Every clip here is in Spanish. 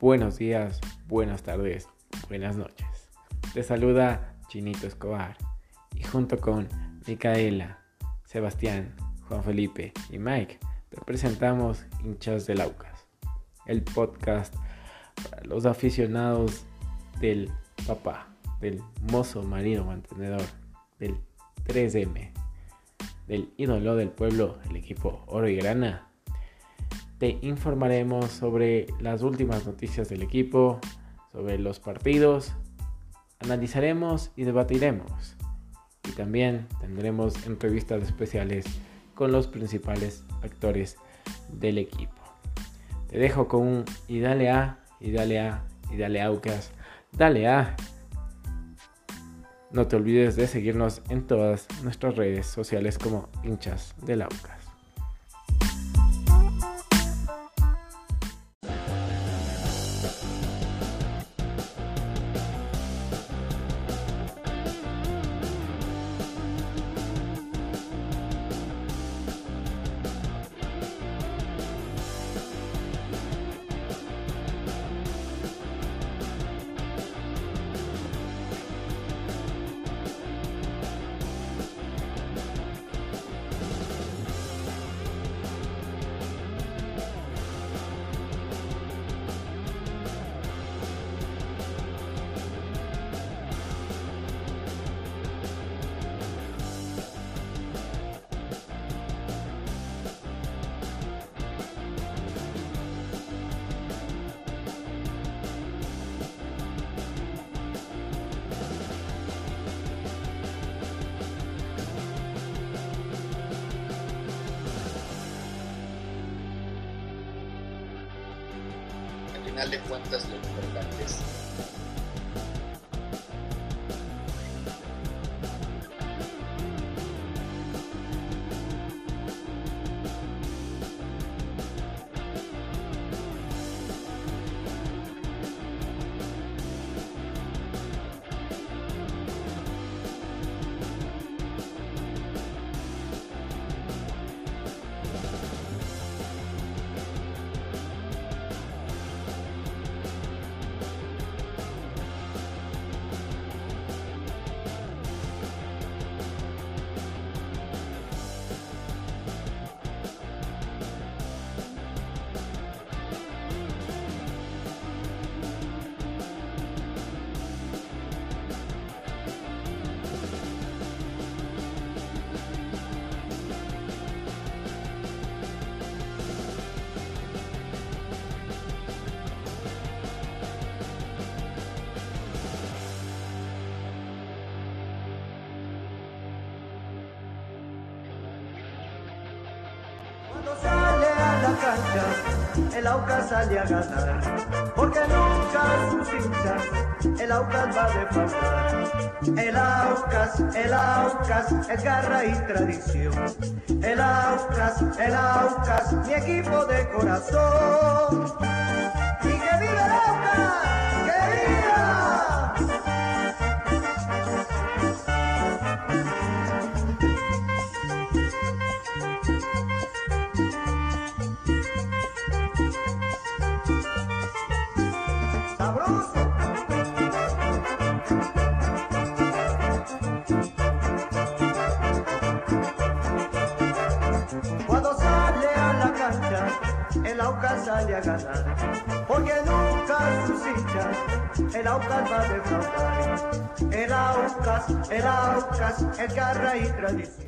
buenos días, buenas tardes, buenas noches. Te saluda Chinito Escobar y junto con Micaela, Sebastián, Juan Felipe y Mike te presentamos Hinchas del Aucas, el podcast para los aficionados del papá, del mozo marido mantenedor, del 3M, del ídolo del pueblo, el equipo Oro y Grana te informaremos sobre las últimas noticias del equipo, sobre los partidos, analizaremos y debatiremos. Y también tendremos entrevistas especiales con los principales actores del equipo. Te dejo con un y dale a, y dale a, y dale Aucas, dale a. No te olvides de seguirnos en todas nuestras redes sociales como hinchas del Aucas. El Aucas sale a ganar, porque nunca sus hinchas, el Aucas va a defraudar. El Aucas, el Aucas, es garra y tradición. El Aucas, el Aucas, mi equipo de corazón. Hinchas, el Aucas va a defraudar. El Aucas, el Aucas, es garra y tradición.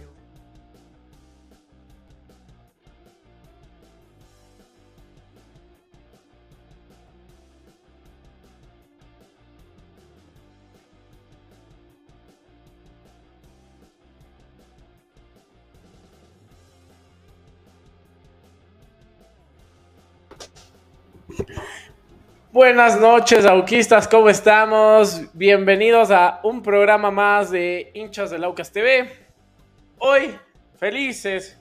Buenas noches, auquistas, ¿cómo estamos? Bienvenidos a un programa más de hinchas del Aucas TV. Hoy, felices,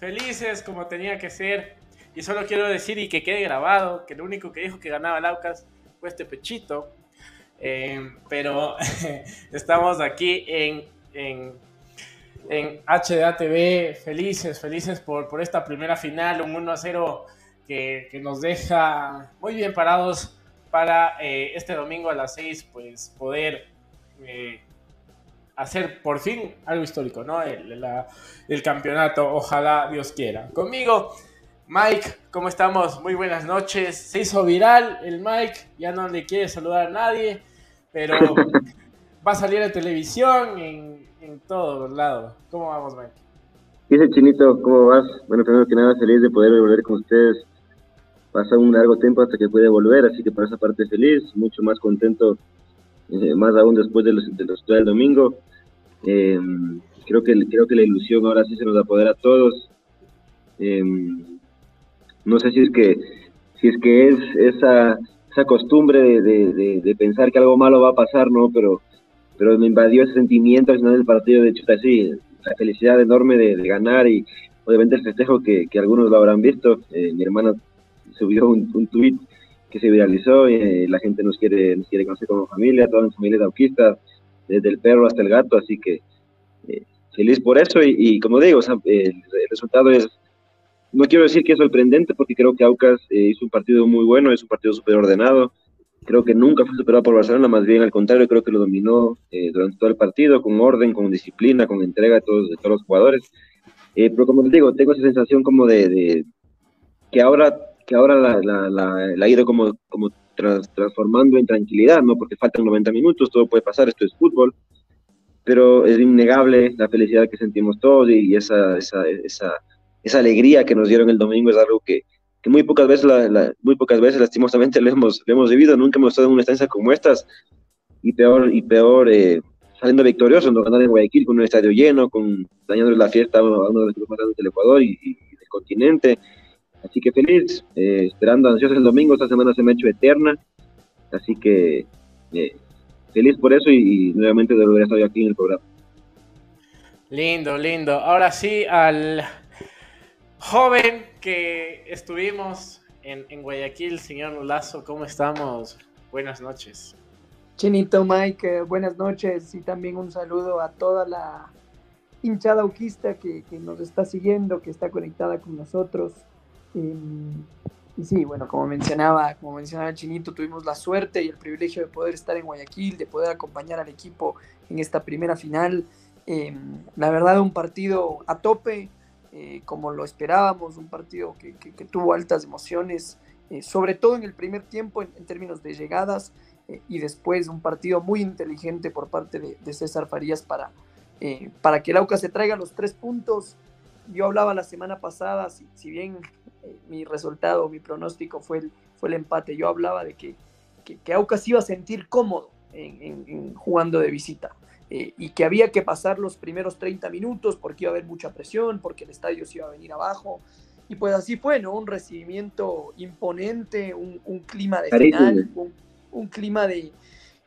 felices como tenía que ser. Y solo quiero decir y que quede grabado que lo único que dijo que ganaba el Aucas fue este pechito. Eh, pero estamos aquí en, en, en HDA TV, felices, felices por, por esta primera final, un 1 a 0 que, nos deja muy bien parados para eh, este domingo a las 6, pues poder eh, hacer por fin algo histórico, ¿no? El, el, campeonato, ojalá Dios quiera. Conmigo, Mike, ¿cómo estamos? Muy buenas noches. Se hizo viral el Mike, ya no le quiere saludar a nadie, pero va a salir a televisión en, en todos lados. ¿Cómo vamos, Mike? ¿Qué dice Chinito? ¿Cómo vas? Bueno, primero que nada, feliz de poder volver con ustedes. Pasa un largo tiempo hasta que puede volver, así que por esa parte feliz, mucho más contento eh, más aún después de los, de los del domingo. Eh, creo, que, creo que la ilusión ahora sí se nos va a todos. Eh, no sé si es que, si es, que es esa, esa costumbre de, de, pensar que algo malo va a pasar, ¿no? Pero, pero me invadió ese sentimiento al final del partido de chuta, sí, la felicidad enorme de, ganar y obviamente el festejo que, que algunos lo habrán visto. mi hermana subió un, un tweet que se viralizó, y eh, la gente nos quiere, nos quiere conocer como familia, toda mi familia es desde el perro hasta el gato, así que eh, feliz por eso y, como digo, el, resultado es, no quiero decir que es sorprendente porque creo que Aucas eh, hizo un partido muy bueno, es un partido súper ordenado, creo que nunca fue superado por Barcelona, más bien al contrario, creo que lo dominó durante todo el partido, con orden, con disciplina, con entrega de todos, de todos los jugadores. pero como les digo, tengo esa sensación como de, de que ahora que ahora la, la, la, ha ido como, como transformando en tranquilidad, ¿no? Porque faltan 90 minutos, todo puede pasar, esto es fútbol, pero es innegable la felicidad que sentimos todos y esa, esa, esa, esa alegría que nos dieron el domingo es algo que, que muy pocas veces, la, muy pocas veces lastimosamente le hemos, le hemos vivido, nunca hemos estado en una estancia como estas y peor, y peor eh, saliendo victoriosos, no ganar en Guayaquil con un estadio lleno, con dañando la fiesta a uno de los clubes más grandes del Ecuador y, y del continente, Así que feliz, eh, esperando ansioso el domingo, esta semana se me ha hecho eterna, así que eh, feliz por eso y, nuevamente de volver a estar aquí en el programa. Lindo, lindo. Ahora sí, al joven que estuvimos en, en Guayaquil, señor Lazo, ¿cómo estamos? Buenas noches. Chinito Mike, buenas noches y también un saludo a toda la hinchada auquista que, que, nos está siguiendo, que está conectada con nosotros. Y sí, bueno, como mencionaba, como mencionaba Chinito, tuvimos la suerte y el privilegio de poder estar en Guayaquil, de poder acompañar al equipo en esta primera final. Em, la verdad, un partido a tope, eh, como lo esperábamos, un partido que, tuvo altas emociones, eh, sobre todo en el primer tiempo en, términos de llegadas, eh, y después un partido muy inteligente por parte de, César Farías para, para que el AUCA se traiga los tres puntos. Yo hablaba la semana pasada, si bien mi resultado, mi pronóstico fue el, fue el empate. Yo hablaba de que, que, Aucas iba a sentir cómodo en, jugando de visita eh, y que había que pasar los primeros 30 minutos porque iba a haber mucha presión, porque el estadio se iba a venir abajo. Y pues así fue, ¿no? Un recibimiento imponente, un, clima de final, un, clima de,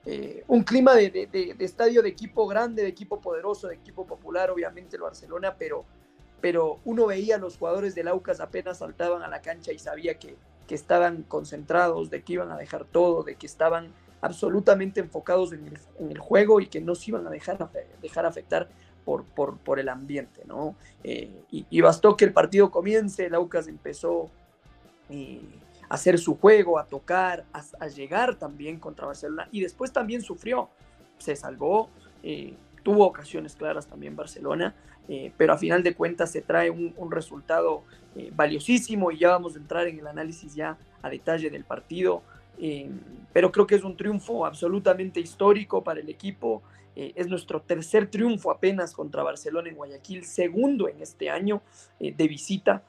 eh, un clima de, de, estadio de equipo grande, de equipo poderoso, de equipo popular, obviamente el Barcelona, pero, pero uno veía a los jugadores del Aucas apenas saltaban a la cancha y sabía que, estaban concentrados, de que iban a dejar todo, de que estaban absolutamente enfocados en el, juego y que no se iban a dejar, dejar afectar por, por, el ambiente, ¿no? Eh, y, bastó que el partido comience, el empezó eh, a hacer su juego, a tocar, a, llegar también contra Barcelona y después también sufrió, se salvó, eh, tuvo ocasiones claras también Barcelona, eh, pero a final de cuentas se trae un, resultado eh, valiosísimo y ya vamos a entrar en el análisis ya a detalle del partido. Eh, pero creo que es un triunfo absolutamente histórico para el equipo. es nuestro tercer triunfo apenas contra Barcelona en Guayaquil, segundo en este año de visita,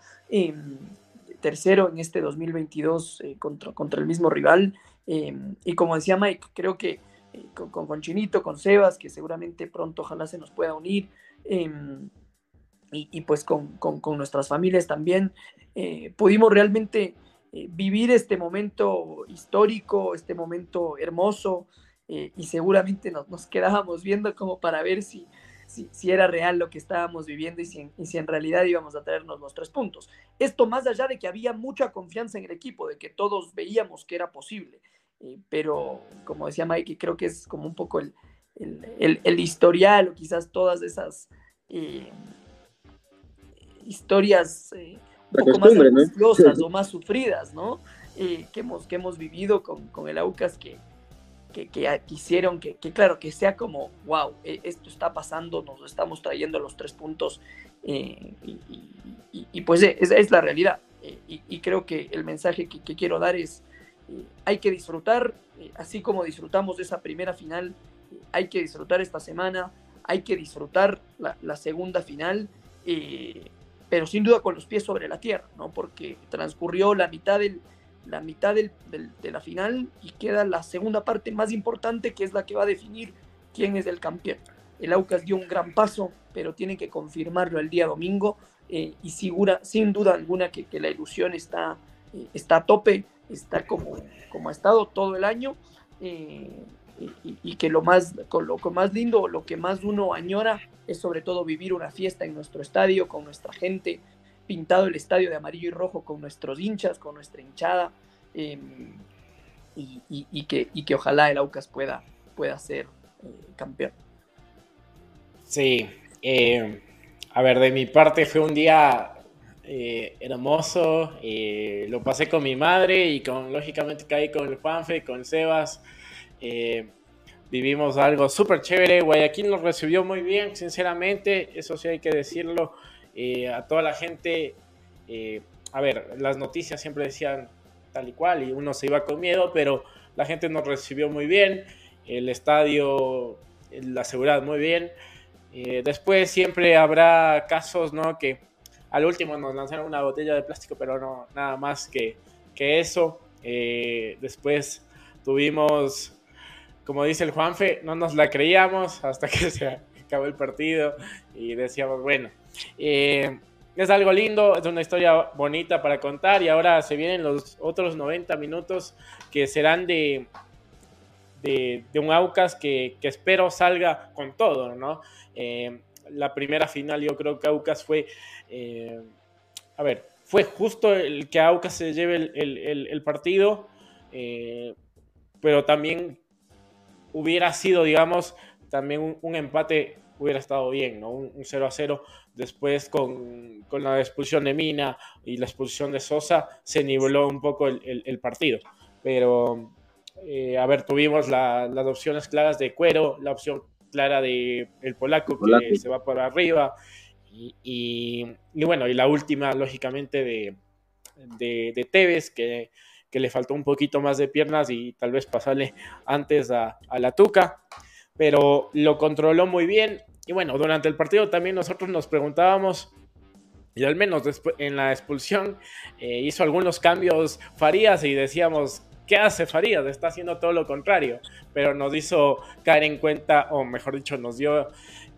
tercero en este 2022 contra, contra el mismo rival. y como decía Mike, creo que con, con, Chinito, con Sebas, que seguramente pronto ojalá se nos pueda unir, Em, y, pues con, nuestras familias también, eh, pudimos realmente eh, vivir este momento histórico, este momento hermoso, eh, y seguramente nos, quedábamos viendo como para ver si, si, era real lo que estábamos viviendo y si, y si, en realidad íbamos a traernos los tres puntos. Esto más allá de que había mucha confianza en el equipo, de que todos veíamos que era posible, pero como decía Mike, creo que es como un poco el, el, historial o quizás todas esas eh, historias eh, un poco más angustiosas o más sufridas, ¿no? Eh, que, hemos, que hemos vivido con, con el Aucas que, que, que quisieron que, que, claro, que sea como, wow, e, esto está pasando, nos estamos trayendo los tres puntos eh, y, y, y, pues es, es la realidad. Eh, y, creo que el mensaje que, quiero dar es, hay que disfrutar, así como disfrutamos de esa primera final, hay que disfrutar esta semana, hay que disfrutar la, segunda final, pero sin duda con los pies sobre la tierra, ¿no? Porque transcurrió la mitad del, la mitad de la final y queda la segunda parte más importante que es la que va a definir quién es el campeón. El Aucas dio un gran paso, pero tiene que confirmarlo el día domingo eh, y segura, sin duda alguna que, la ilusión está, eh, está a tope, está como, como ha estado todo el año eh, y, y, que lo más, lo, con más lindo, lo que más uno añora es sobre todo vivir una fiesta en nuestro estadio, con nuestra gente, pintado el estadio de amarillo y rojo con nuestros hinchas, con nuestra hinchada, em, y, que, que ojalá el Aucas pueda, pueda ser eh, campeón. Sí, eh, a ver, de mi parte fue un día eh, hermoso, lo pasé con mi madre y con, lógicamente caí con el Juanfe, con Sebas, vivimos algo súper chévere, Guayaquil nos recibió muy bien, sinceramente, eso sí hay que decirlo, eh, a toda la gente, eh, a ver, las noticias siempre decían tal y cual y uno se iba con miedo, pero la gente nos recibió muy bien, el estadio, la seguridad muy bien. Eh, después siempre habrá casos, ¿no? Que al último nos lanzaron una botella de plástico, pero no, nada más que, que eso. después tuvimos, como dice el Juanfe, no nos la creíamos hasta que se acabó el partido y decíamos, bueno, eh, es algo lindo, es una historia bonita para contar y ahora se vienen los otros 90 minutos que serán de, de, un Aucas que, espero salga con todo, ¿no? Eh, la primera final yo creo que Aucas fue, eh, a ver, fue justo el que Aucas se lleve el, partido, pero también hubiera sido, digamos, también un, empate hubiera estado bien, ¿no? Un, un 0 a 0 Después con, la expulsión de Mina y la expulsión de Sosa se niveló un poco el, partido. Pero, eh, a ver, tuvimos las opciones claras de Cuero, la opción clara de el polaco que se va por arriba. Y, bueno, y la última, lógicamente, de, de, Tevez, que, le faltó un poquito más de piernas y tal vez pasarle antes a, la Tuca. Pero lo controló muy bien y bueno, durante el partido también nosotros nos preguntábamos, y al menos en la expulsión eh, hizo algunos cambios Farías y decíamos, ¿qué hace Farías? Está haciendo todo lo contrario, pero nos hizo caer en cuenta, o mejor dicho, nos dio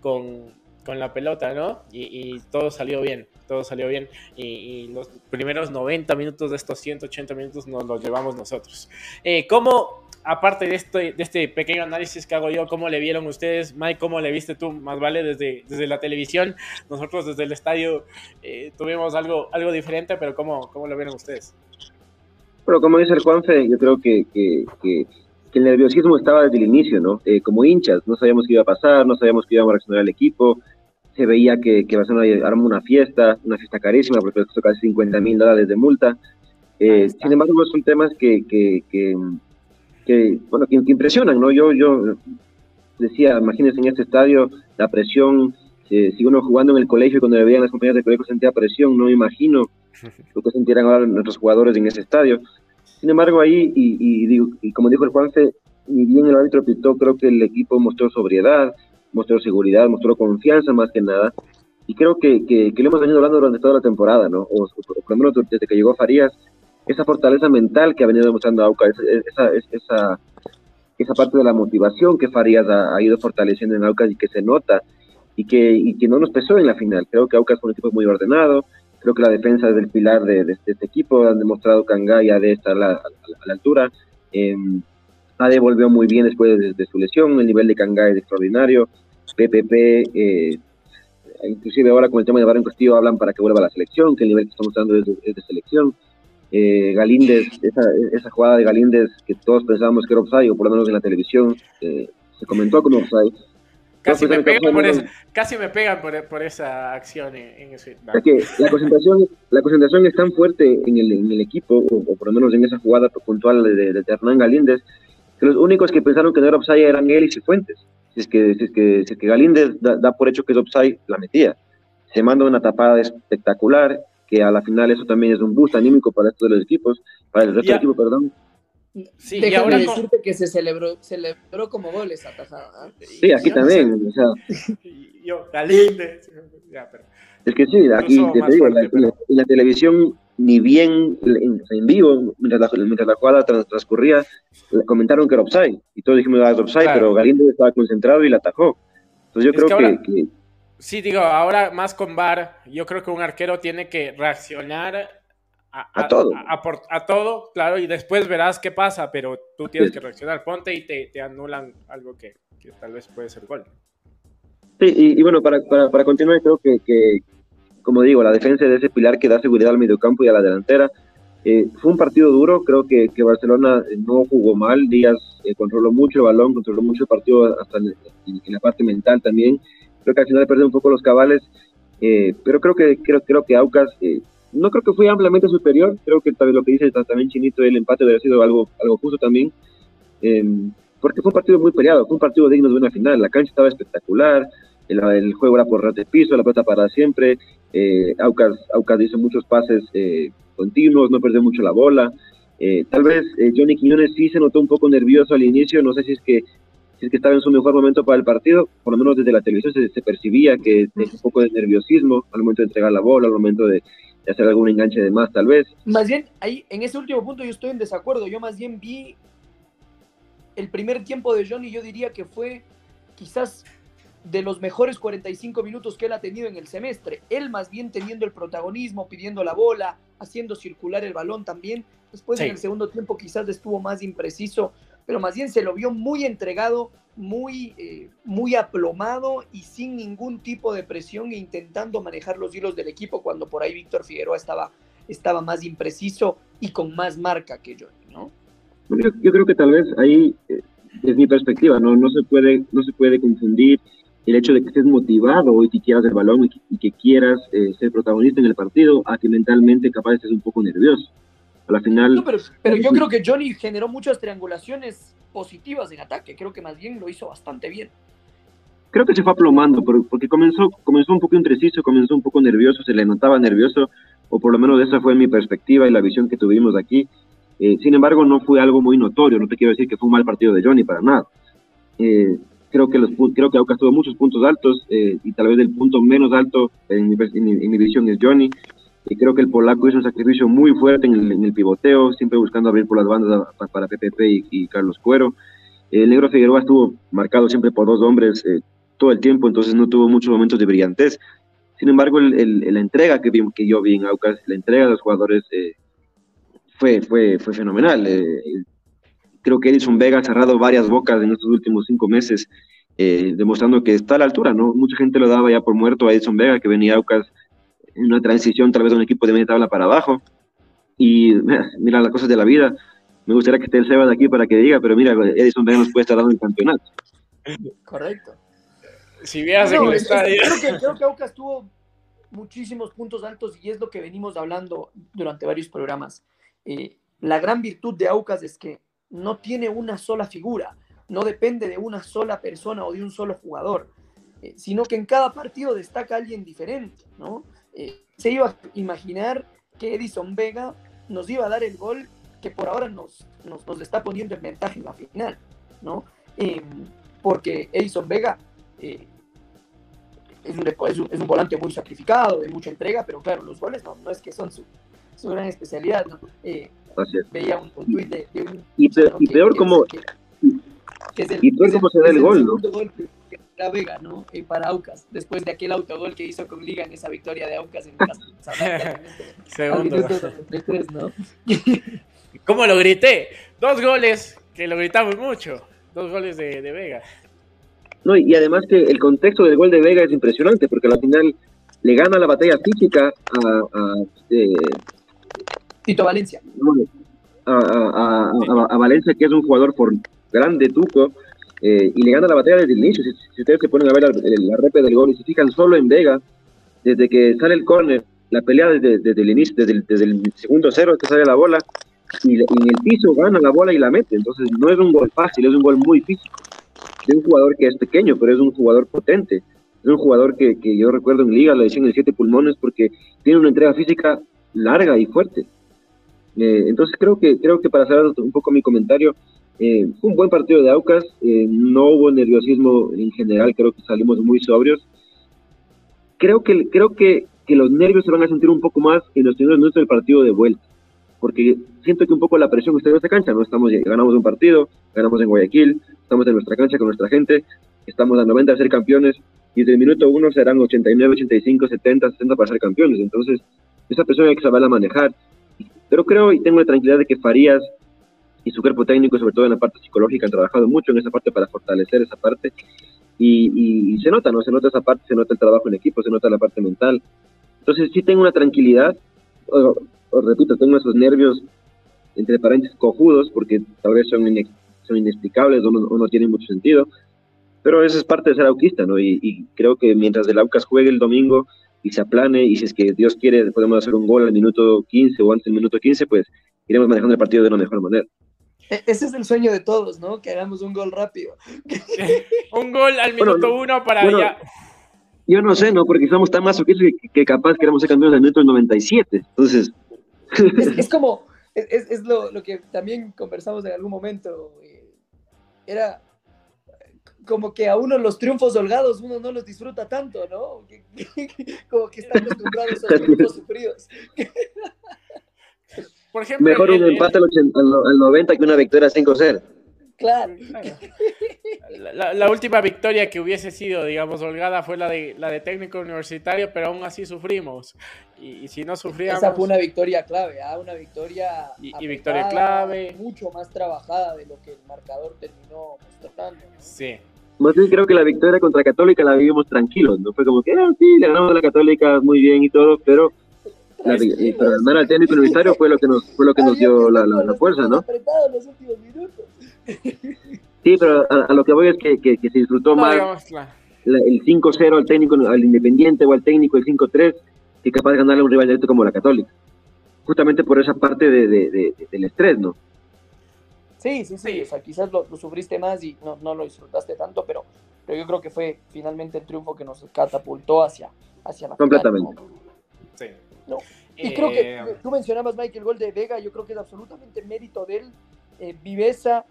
con, con la pelota, ¿no? Y, todo salió bien, todo salió bien. Y, los primeros 90 minutos de estos 180 minutos nos los llevamos nosotros. Eh, ¿Cómo aparte de este, de este pequeño análisis que hago yo, ¿cómo le vieron ustedes? Mike, ¿cómo le viste tú? Más vale desde, desde la televisión. Nosotros desde el estadio eh, tuvimos algo, algo diferente, pero ¿cómo, ¿cómo lo vieron ustedes? Bueno, como dice el Juanfe, yo creo que, el nerviosismo estaba desde el inicio, ¿no? Eh, como hinchas, no sabíamos qué iba a pasar, no sabíamos qué iba a reaccionar el equipo. Se veía que, que Barcelona armó una fiesta, una fiesta carísima, porque costó casi 50 mil dólares de multa. Eh, sin embargo, son temas que, que, que que, bueno, que, impresionan, ¿no? Yo, yo decía, imagínense en este estadio la presión, eh, si uno jugando en el colegio y cuando le veían las compañías de colegio sentía presión, no me imagino lo que sintieran ahora nuestros jugadores en ese estadio. Sin embargo, ahí, y, y, digo, y como dijo el Juanfe, y bien el árbitro pitó, creo que el equipo mostró sobriedad, mostró seguridad, mostró confianza más que nada. Y creo que, que, que lo hemos venido hablando durante toda la temporada, ¿no? O, por lo menos desde que llegó Farías, esa fortaleza mental que ha venido demostrando Auca, esa, esa, esa, parte de la motivación que Farías ha, ido fortaleciendo en Aucas y que se nota y que, y que no nos pesó en la final. Creo que Aucas fue un equipo muy ordenado, creo que la defensa es el pilar de, este equipo, han demostrado que Anga ya de estar a la, a la altura. Eh, Ade volvió muy bien después de, su lesión, el nivel de Kanga es extraordinario. PPP, eh, inclusive ahora con el tema de Barrio Castillo hablan para que vuelva a la selección, que el nivel que estamos dando es de selección. Eh, Galíndez, esa, esa jugada de Galíndez que todos pensábamos que era offside, o por lo menos en la televisión eh, se comentó como offside. Casi me, pegan por, esa, casi me pegan por, por esa acción en, en ese. Es que la concentración, la concentración es tan fuerte en el, en el equipo, o, o, por lo menos en esa jugada puntual de, de, de, Hernán Galíndez, que los únicos que pensaron que no era offside eran él y Cifuentes. Si es que, si es que, si es que Galíndez da, da, por hecho que es offside, la metía. Se manda una tapada espectacular, que a la final eso también es un boost anímico para estos de los equipos, para el resto Ya. del equipo, perdón. Sí, Déjame y ahora decirte con... que se celebró, celebró como gol esa tajada. ¿eh? Sí, aquí también. O sea, yo, Galíndez. Ya, pero... Es que sí, aquí te, digo, fuerte, la, pero... en la televisión, ni bien en, vivo, mientras la, mientras la jugada trans, transcurría, comentaron que era offside. Y todos dijimos que era offside, claro. pero Galíndez estaba concentrado y la atajó. Entonces yo es creo que, ahora... que, que Sí, digo, ahora más con VAR, yo creo que un arquero tiene que reaccionar a, a, a todo. A, a, todo, claro, y después verás qué pasa, pero tú tienes sí. que reaccionar. Ponte y te, te anulan algo que, que, tal vez puede ser gol. Sí, y, y bueno, para, para, para, continuar, creo que, como digo, la defensa de ese pilar que da seguridad al mediocampo y a la delantera. Eh, fue un partido duro, creo que, Barcelona no jugó mal, Díaz eh, controló mucho el balón, controló mucho el partido hasta en, la parte mental también. Creo que al final perdió un poco los cabales, eh, pero creo que creo, creo que Aucas eh, no creo que fue ampliamente superior, creo que lo que dice también Chinito, el empate hubiera sido algo, algo justo también, eh, porque fue un partido muy peleado, fue un partido digno de una final, la cancha estaba espectacular, el, juego era por ras de piso, la pelota para siempre, eh, Aucas, Aucas hizo muchos pases eh, continuos, no perdió mucho la bola, eh, tal vez Johnny Quiñones sí se notó un poco nervioso al inicio, no sé si es que si es que estaba en su mejor momento para el partido, por lo menos desde la televisión se, se percibía que tenía un poco de nerviosismo al momento de entregar la bola, al momento de, de, hacer algún enganche de más, tal vez. Más bien, ahí en ese último punto yo estoy en desacuerdo. Yo más bien vi el primer tiempo de Johnny, yo diría que fue quizás de los mejores 45 minutos que él ha tenido en el semestre. Él más bien teniendo el protagonismo, pidiendo la bola, haciendo circular el balón también. Después sí. en el segundo tiempo quizás estuvo más impreciso, pero más bien se lo vio muy entregado, muy, eh, muy aplomado y sin ningún tipo de presión e intentando manejar los hilos del equipo cuando por ahí Víctor Figueroa estaba, estaba más impreciso y con más marca que Johnny, ¿no? Yo, yo creo que tal vez ahí eh, es mi perspectiva, ¿no? No se puede, no se puede confundir el hecho de que estés motivado y que quieras el balón y que, y que quieras eh, ser protagonista en el partido a que mentalmente capaz estés un poco nervioso. A la final... No, pero, pero yo creo que Johnny generó muchas triangulaciones positivas en ataque, creo que más bien lo hizo bastante bien. Creo que se fue aplomando, porque comenzó, comenzó un poco impreciso, comenzó un poco nervioso, se le notaba nervioso, o por lo menos esa fue mi perspectiva y la visión que tuvimos aquí. Eh, sin embargo, no fue algo muy notorio, no te quiero decir que fue un mal partido de Johnny para nada. Eh, creo que los creo que Aucas tuvo muchos puntos altos eh, y tal vez el punto menos alto en en en mi visión es Johnny. Y creo que el polaco hizo un sacrificio muy fuerte en el, en el pivoteo, siempre buscando abrir por las bandas a, para PPP y, y, Carlos Cuero. El negro Figueroa estuvo marcado siempre por dos hombres eh, todo el tiempo, entonces no tuvo muchos momentos de brillantez. Sin embargo, el, el, la entrega que, vi, que yo vi en Aucas, la entrega de los jugadores eh, fue, fue, fue fenomenal. Eh, creo que Edison Vega ha cerrado varias bocas en estos últimos cinco meses, eh, demostrando que está a la altura, ¿no? Mucha gente lo daba ya por muerto a Edison Vega, que venía a Aucas en una transición tal vez de un equipo de media tabla para abajo. Y mira, mira las cosas de la vida. Me gustaría que esté el Sebas de aquí para que diga, pero mira, Edison Vega nos puede estar dando el campeonato. Correcto. Si vieras no, en el es, estadio. Creo que, creo que Aucas tuvo muchísimos puntos altos y es lo que venimos hablando durante varios programas. Eh, la gran virtud de Aucas es que no tiene una sola figura, no depende de una sola persona o de un solo jugador, eh, sino que en cada partido destaca alguien diferente, ¿no? Eh, se iba a imaginar que Edison Vega nos iba a dar el gol que por ahora nos, nos, nos está poniendo en ventaja en la final, ¿no? Eh, porque Edison Vega es, un, es, un, es, un, volante muy sacrificado, de mucha entrega, pero claro, los goles no, no es que son su, su gran especialidad, ¿no? Veía un, un tweet de, de, un... Y, pe y peor que, como... Que, que es el, y peor como se da el gol, ¿no? Gol la Vega, ¿no? Eh, para Aucas, después de aquel autogol que hizo con Liga en esa victoria de Aucas en Segundo. ¿no? ¿Cómo lo grité? Dos goles, que lo gritamos mucho. Dos goles de, de Vega. No, y además que el contexto del gol de Vega es impresionante, porque al final le gana la batalla física a, a eh, Tito Valencia. A, Valencia, que es un jugador por grande tuco, eh, y le gana la batalla desde el inicio. Si, si ustedes se ponen a ver la, la repe del gol y se fijan solo en Vega, desde que sale el córner, la pelea desde, desde, el inicio, desde el, segundo cero que sale la bola, y, y, en el piso gana la bola y la mete. Entonces no es un gol fácil, es un gol muy físico. Es un jugador que es pequeño, pero es un jugador potente. Es un jugador que, que yo recuerdo en Liga, le decían el siete pulmones, porque tiene una entrega física larga y fuerte. Eh, entonces creo que, creo que para cerrar un poco mi comentario, eh, un buen partido de Aucas, eh, no hubo nerviosismo en general, creo que salimos muy sobrios. Creo que, creo que, que los nervios se van a sentir un poco más en los primeros minutos del partido de vuelta, porque siento que un poco la presión está en esta cancha, no estamos ganamos un partido, ganamos en Guayaquil, estamos en nuestra cancha con nuestra gente, estamos a 90 de ser campeones y desde el minuto uno serán 89, 85, 70, 60 para ser campeones, entonces esa presión hay que saberla manejar, pero creo y tengo la tranquilidad de que Farías y su cuerpo técnico, sobre todo en la parte psicológica, han trabajado mucho en esa parte para fortalecer esa parte. Y, y, y, se nota, ¿no? Se nota esa parte, se nota el trabajo en equipo, se nota la parte mental. Entonces sí tengo una tranquilidad, o, o repito, tengo esos nervios, entre paréntesis, cojudos, porque tal vez son, inex, son inexplicables o no, o no, tienen mucho sentido, pero eso es parte de ser auquista, ¿no? Y, y, creo que mientras el Aucas juegue el domingo y se aplane, y si es que Dios quiere, podemos hacer un gol al minuto 15 o antes del minuto 15, pues iremos manejando el partido de una mejor manera. Ese es el sueño de todos, ¿no? Que hagamos un gol rápido. un gol al minuto bueno, uno para bueno, ya. Yo no sé, ¿no? Porque somos tan masoquistas que, que capaz queremos ser campeones al minuto 97. Entonces. Es, es como. Es, es lo, lo, que también conversamos en algún momento. Era como que a uno los triunfos holgados uno no los disfruta tanto, ¿no? como que está acostumbrado a esos triunfos sufridos. Por ejemplo, Mejor un empate al, 80, al, 90 que una victoria 5-0. Claro. La, la, última victoria que hubiese sido, digamos, holgada fue la de, la de técnico universitario, pero aún así sufrimos. Y, y si no sufríamos... Esa fue una victoria clave, ¿eh? una victoria... Y, y, victoria clave. Mucho más trabajada de lo que el marcador terminó mostrando. ¿no? Sí. Más bien creo que la victoria contra Católica la vivimos tranquilos, ¿no? Fue como que, ah, sí, le ganamos a la Católica muy bien y todo, pero la, y para ganar al técnico universitario fue lo que nos fue lo que nos dio la, la, la fuerza, ¿no? Sí, pero a, a, lo que voy es que, que, que se disfrutó más el 5-0 al técnico, al Independiente o al técnico el 5-3 que capaz de ganarle a un rival directo como la Católica. Justamente por esa parte de, de- de- del estrés, ¿no? Sí, sí, sí, o sea, quizás lo, lo sufriste más y no, no lo disfrutaste tanto, pero, pero yo creo que fue finalmente el triunfo que nos catapultó hacia, hacia la final, Completamente. ¿no? sí. No. Y creo que Eh, tú mencionabas, Mike, el gol de Vega, yo creo que es absolutamente mérito de él, eh, viveza,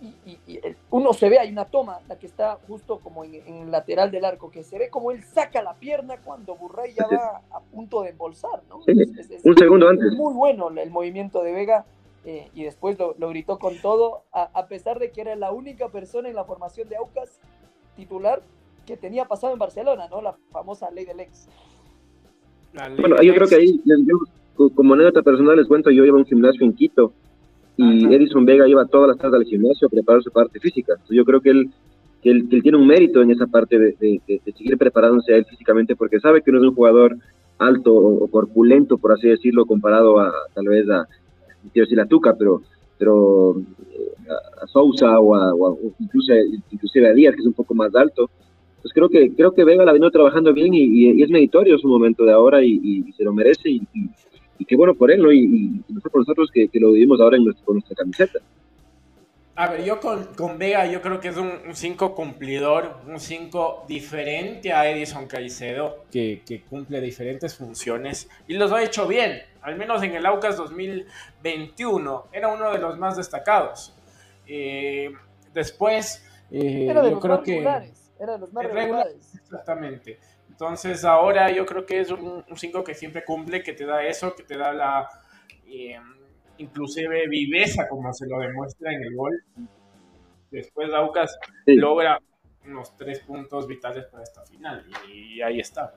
y, y- y el- uno se ve, hay una toma, la que está justo como en, en el lateral del arco, que se ve como él saca la pierna cuando Burray ya va a punto de embolsar, ¿no? Sí, Es- es- es Un segundo antes. muy bueno el movimiento de Vega, eh, y después lo, lo gritó con todo, a, a pesar de que era la única persona en la formación de Aucas titular que tenía pasado en Barcelona, ¿no? La famosa ley del ex. Bueno, yo creo que ahí, yo, como anécdota personal, les cuento, yo iba a un gimnasio en Quito y Ajá. Edison Vega iba todas las tardes al gimnasio a preparar su parte física. Yo creo que él, que él, que él tiene un mérito en esa parte de, de, de- seguir preparándose a él físicamente porque sabe que no es un jugador alto o, o corpulento, por así decirlo, comparado a tal vez a, quiero decir a Tuca, pero, pero eh, a, Sousa o, a, o incluso, inclusive a Díaz, que es un poco más alto. Pues creo que creo que Vega la vino trabajando bien y, es meritorio su momento de ahora y, se lo merece y, qué bueno por él, ¿no? Y, nosotros, nosotros que, lo vivimos ahora en nuestra, con nuestra camiseta. A ver, yo con, con Vega yo creo que es un 5 cumplidor, un 5 diferente a Edison Caicedo, que, que cumple diferentes funciones y los ha hecho bien, al menos en el Aucas 2021, era uno de los más destacados. Eh, después, eh, Era de yo los creo más que... regulares. Era de los más Regular. regulares. Exactamente. Entonces ahora yo creo que es un 5 que siempre cumple, que te da eso, que te da la eh, inclusive viveza como se lo demuestra en el gol. Después Aucas Sí. logra unos tres puntos vitales para esta final y ahí está.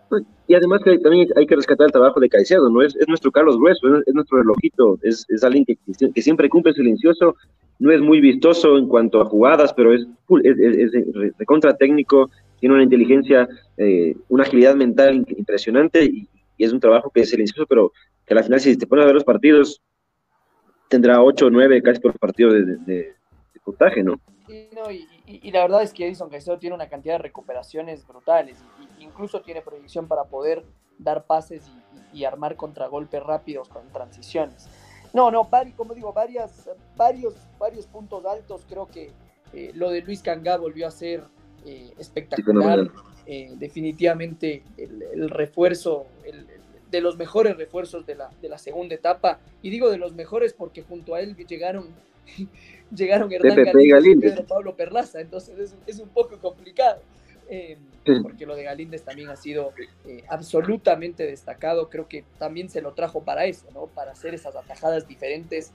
Y además que también hay que rescatar el trabajo de Caicedo, ¿no? Es, es nuestro Carlos Grueso, es, es nuestro relojito, es, es alguien que, que siempre cumple silencioso, no es muy vistoso en cuanto a jugadas, pero es, es, de- contra técnico, tiene una inteligencia, eh, una agilidad mental impresionante y, y es un trabajo que es silencioso, pero que al final si te pones a ver los partidos, tendrá 8 o 9 casi por partido de, de, puntaje, ¿no? Y, no, y, y, la verdad es que Edison Caicedo tiene una cantidad de recuperaciones brutales, y, incluso tiene proyección para poder dar pases y, armar contragolpes rápidos con transiciones. No, no, como digo, varias, varios, varios puntos altos. Creo que eh, lo de Luis Cangá volvió a ser eh, espectacular. Eh, definitivamente el, refuerzo, el, de los mejores refuerzos de la, de la segunda etapa. Y digo de los mejores porque junto a él llegaron llegaron Hernán Galíndez y Pedro Pablo Perlaza, entonces es, un poco complicado. Eh, porque lo de Galíndez también ha sido eh, absolutamente destacado, creo que también se lo trajo para eso, ¿no? Para hacer esas atajadas diferentes,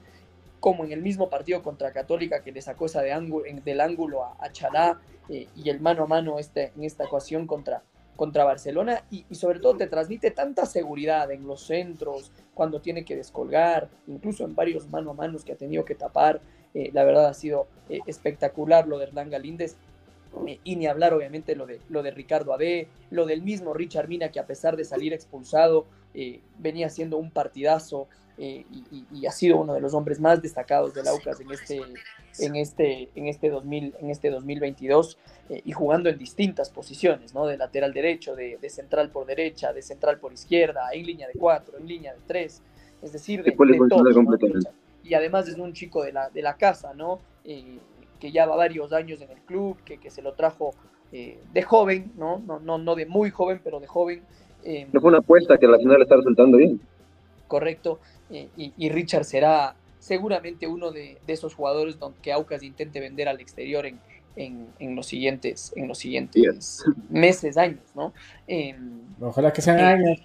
como en el mismo partido contra Católica que le sacó esa de ángulo, del ángulo a, Chalá eh, y el mano a mano este, en esta ecuación contra, contra Barcelona y, sobre todo te transmite tanta seguridad en los centros, cuando tiene que descolgar, incluso en varios mano a manos que ha tenido que tapar. Eh, la verdad ha sido eh, espectacular lo de Hernán Galíndez. Eh, y ni hablar obviamente lo de, lo de Ricardo Abe, lo del mismo Richard Mina que a pesar de salir expulsado venía siendo un partidazo y, ha sido uno de los hombres más destacados del Aucas en este, en este, en este, 2000, en este 2022 y jugando en distintas posiciones, ¿no? de lateral derecho, de, central por derecha, de central por izquierda, en línea de cuatro, en línea de tres, es decir, de, todo y además es un chico de la, de la casa, ¿no? Eh, que ya va varios años en el club, que, que se lo trajo eh, de joven, ¿no? ¿no? No, no de muy joven, pero de joven. Eh, fue una apuesta que a la final está resultando bien. Correcto, eh, y, Richard será seguramente uno de, de, esos jugadores que Aucas intente vender al exterior en, en, en los siguientes, en los siguientes meses, años, ¿no? Ojalá que sean años.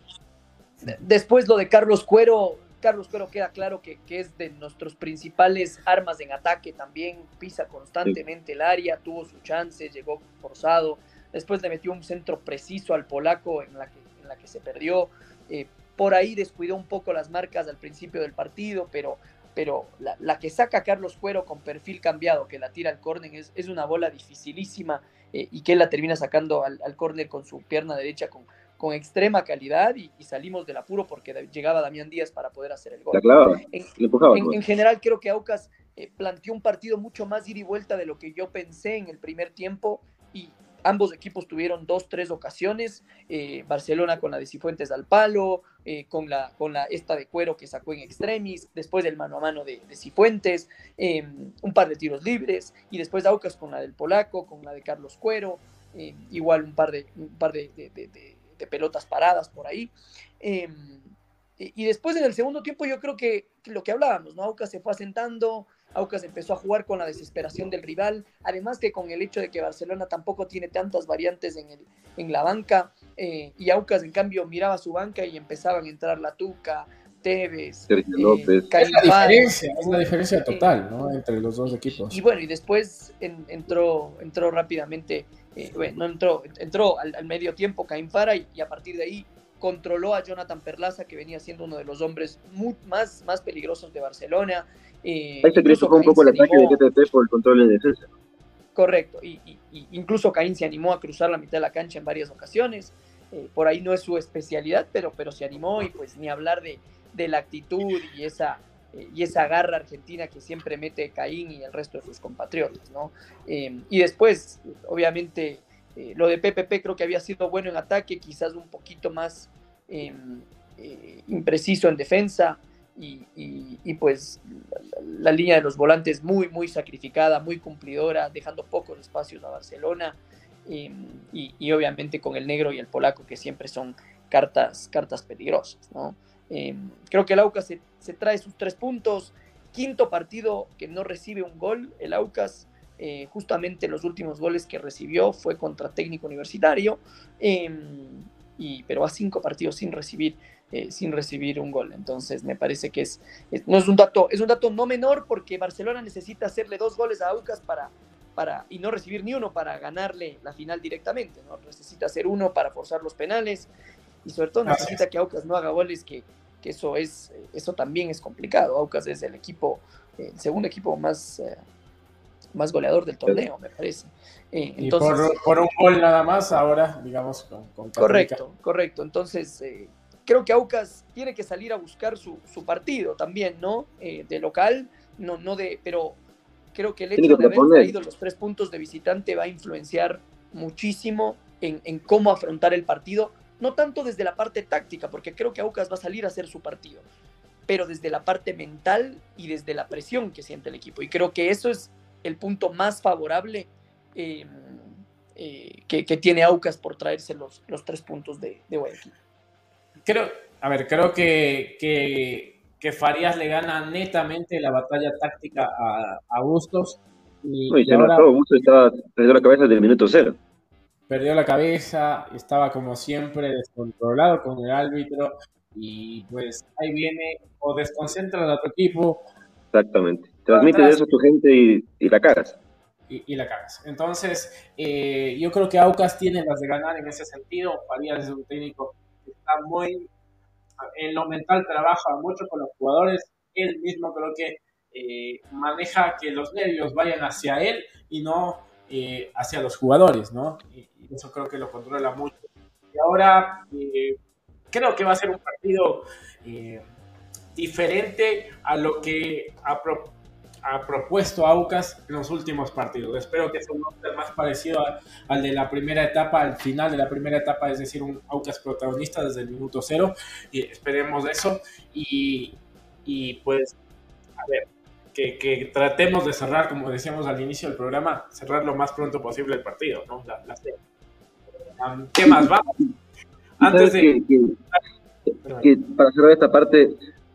Después lo de Carlos Cuero, Carlos Cuero queda claro que, es de nuestros principales armas en ataque también, pisa constantemente el área, tuvo su chance, llegó forzado, después le metió un centro preciso al polaco en la que, en la que se perdió, eh, por ahí descuidó un poco las marcas al principio del partido, pero, pero la, que saca Carlos Cuero con perfil cambiado, que la tira al córner, es, es una bola dificilísima eh, y que él la termina sacando al, al córner con su pierna derecha con con extrema calidad y, salimos del apuro porque llegaba Damián Díaz para poder hacer el gol. en, general creo que Aucas eh, planteó un partido mucho más ida y vuelta de lo que yo pensé en el primer tiempo y ambos equipos tuvieron dos, tres ocasiones, eh, Barcelona con la de Cifuentes al palo, eh, con, la, con la esta de cuero que sacó en extremis, después del mano a mano de, Cifuentes, em, un par de tiros libres y después Aucas con la del polaco, con la de Carlos Cuero, igual un par de, un par de pelotas paradas por ahí. Em, y, después en el segundo tiempo yo creo que, lo que hablábamos, ¿no? Aucas se fue asentando, Aucas empezó a jugar con la desesperación del rival, además que con el hecho de que Barcelona tampoco tiene tantas variantes en, el, en la banca, eh, y Aucas en cambio miraba su banca y empezaban a entrar la Tuca, Tevez, Sergio eh, López. es la diferencia, es la diferencia total, ¿no? Entre los dos equipos. Y, bueno, y después entró, entró rápidamente eh, bueno, entró, entró al, medio tiempo Caín Fara y, a partir de ahí controló a Jonathan Perlaza, que venía siendo uno de los hombres más, más peligrosos de Barcelona. Eh, ahí se cruzó un poco el ataque de GTP por el control de defensa. Correcto, y, incluso Caín se animó a cruzar la mitad de la cancha en varias ocasiones. Eh, por ahí no es su especialidad, pero, pero se animó y pues ni hablar de, de la actitud y esa, eh, y esa garra argentina que siempre mete Caín y el resto de sus compatriotas, ¿no? Eh, y después, obviamente, lo de PPP creo que había sido bueno en ataque, quizás un poquito más impreciso en defensa, y, pues la, línea de los volantes muy, muy sacrificada, muy cumplidora, dejando pocos espacios a Barcelona, y, obviamente con el negro y el polaco que siempre son cartas, cartas peligrosas, ¿no? creo que el Aucas se se trae sus tres puntos. Quinto partido que no recibe un gol, el Aucas. Eh, justamente los últimos goles que recibió fue contra técnico universitario, em, y, pero a cinco partidos sin recibir, eh, sin recibir un gol. Entonces me parece que es, no es un dato, es un dato no menor porque Barcelona necesita hacerle dos goles a Aucas para, para, y no recibir ni uno para ganarle la final directamente. ¿no? Necesita hacer uno para forzar los penales y sobre todo necesita que Aucas no haga goles que, que eso es, eso también es complicado. Aucas es el equipo, el segundo equipo más, eh, más goleador del torneo, me parece. Eh, entonces, y por, un gol nada más, ahora, digamos, con, Correcto, correcto. Entonces, eh, creo que Aucas tiene que salir a buscar su, su partido también, ¿no? de local, no, no de, pero Creo que el hecho de haber traído los tres puntos de visitante va a influenciar muchísimo en, en cómo afrontar el partido, no tanto desde la parte táctica, porque creo que Aucas va a salir a hacer su partido, pero desde la parte mental y desde la presión que siente el equipo. Y creo que eso es el punto más favorable eh, eh, que, que tiene Aucas por traerse los, los tres puntos de, de Guayaquil. Creo, a ver, creo que, que, que Farías le gana netamente la batalla táctica a, a Bustos. Y, No, y y se ahora notó, Busto estaba perdió la cabeza desde el minuto cero. perdió la cabeza, estaba como siempre descontrolado con el árbitro. Y pues ahí viene o desconcentra a tu equipo Exactamente. Transmite eso a tu gente y, y la cagas. y, y la cagas. Entonces, eh, yo creo que Aucas tiene las de ganar en ese sentido. Farías es un técnico está muy. En lo mental trabaja mucho con los jugadores. Él mismo creo que eh, maneja que los nervios vayan hacia él y no eh, hacia los jugadores, ¿no? Y, eso creo que lo controla mucho. Y ahora eh, creo que va a ser un partido diferente a lo que pro- ha propuesto Aucas en los últimos partidos. Espero que sea un Aucas más parecido a- al de la primera etapa, al final de la primera etapa, es decir, un Aucas protagonista desde el minuto cero. Y esperemos eso. Y, y pues, a ver, que, que tratemos de cerrar, como decíamos al inicio del programa, cerrar lo más pronto posible el partido, ¿no? La- la ¿Qué más? Vamos. Antes ¿Sabes de... que- que para cerrar esta parte,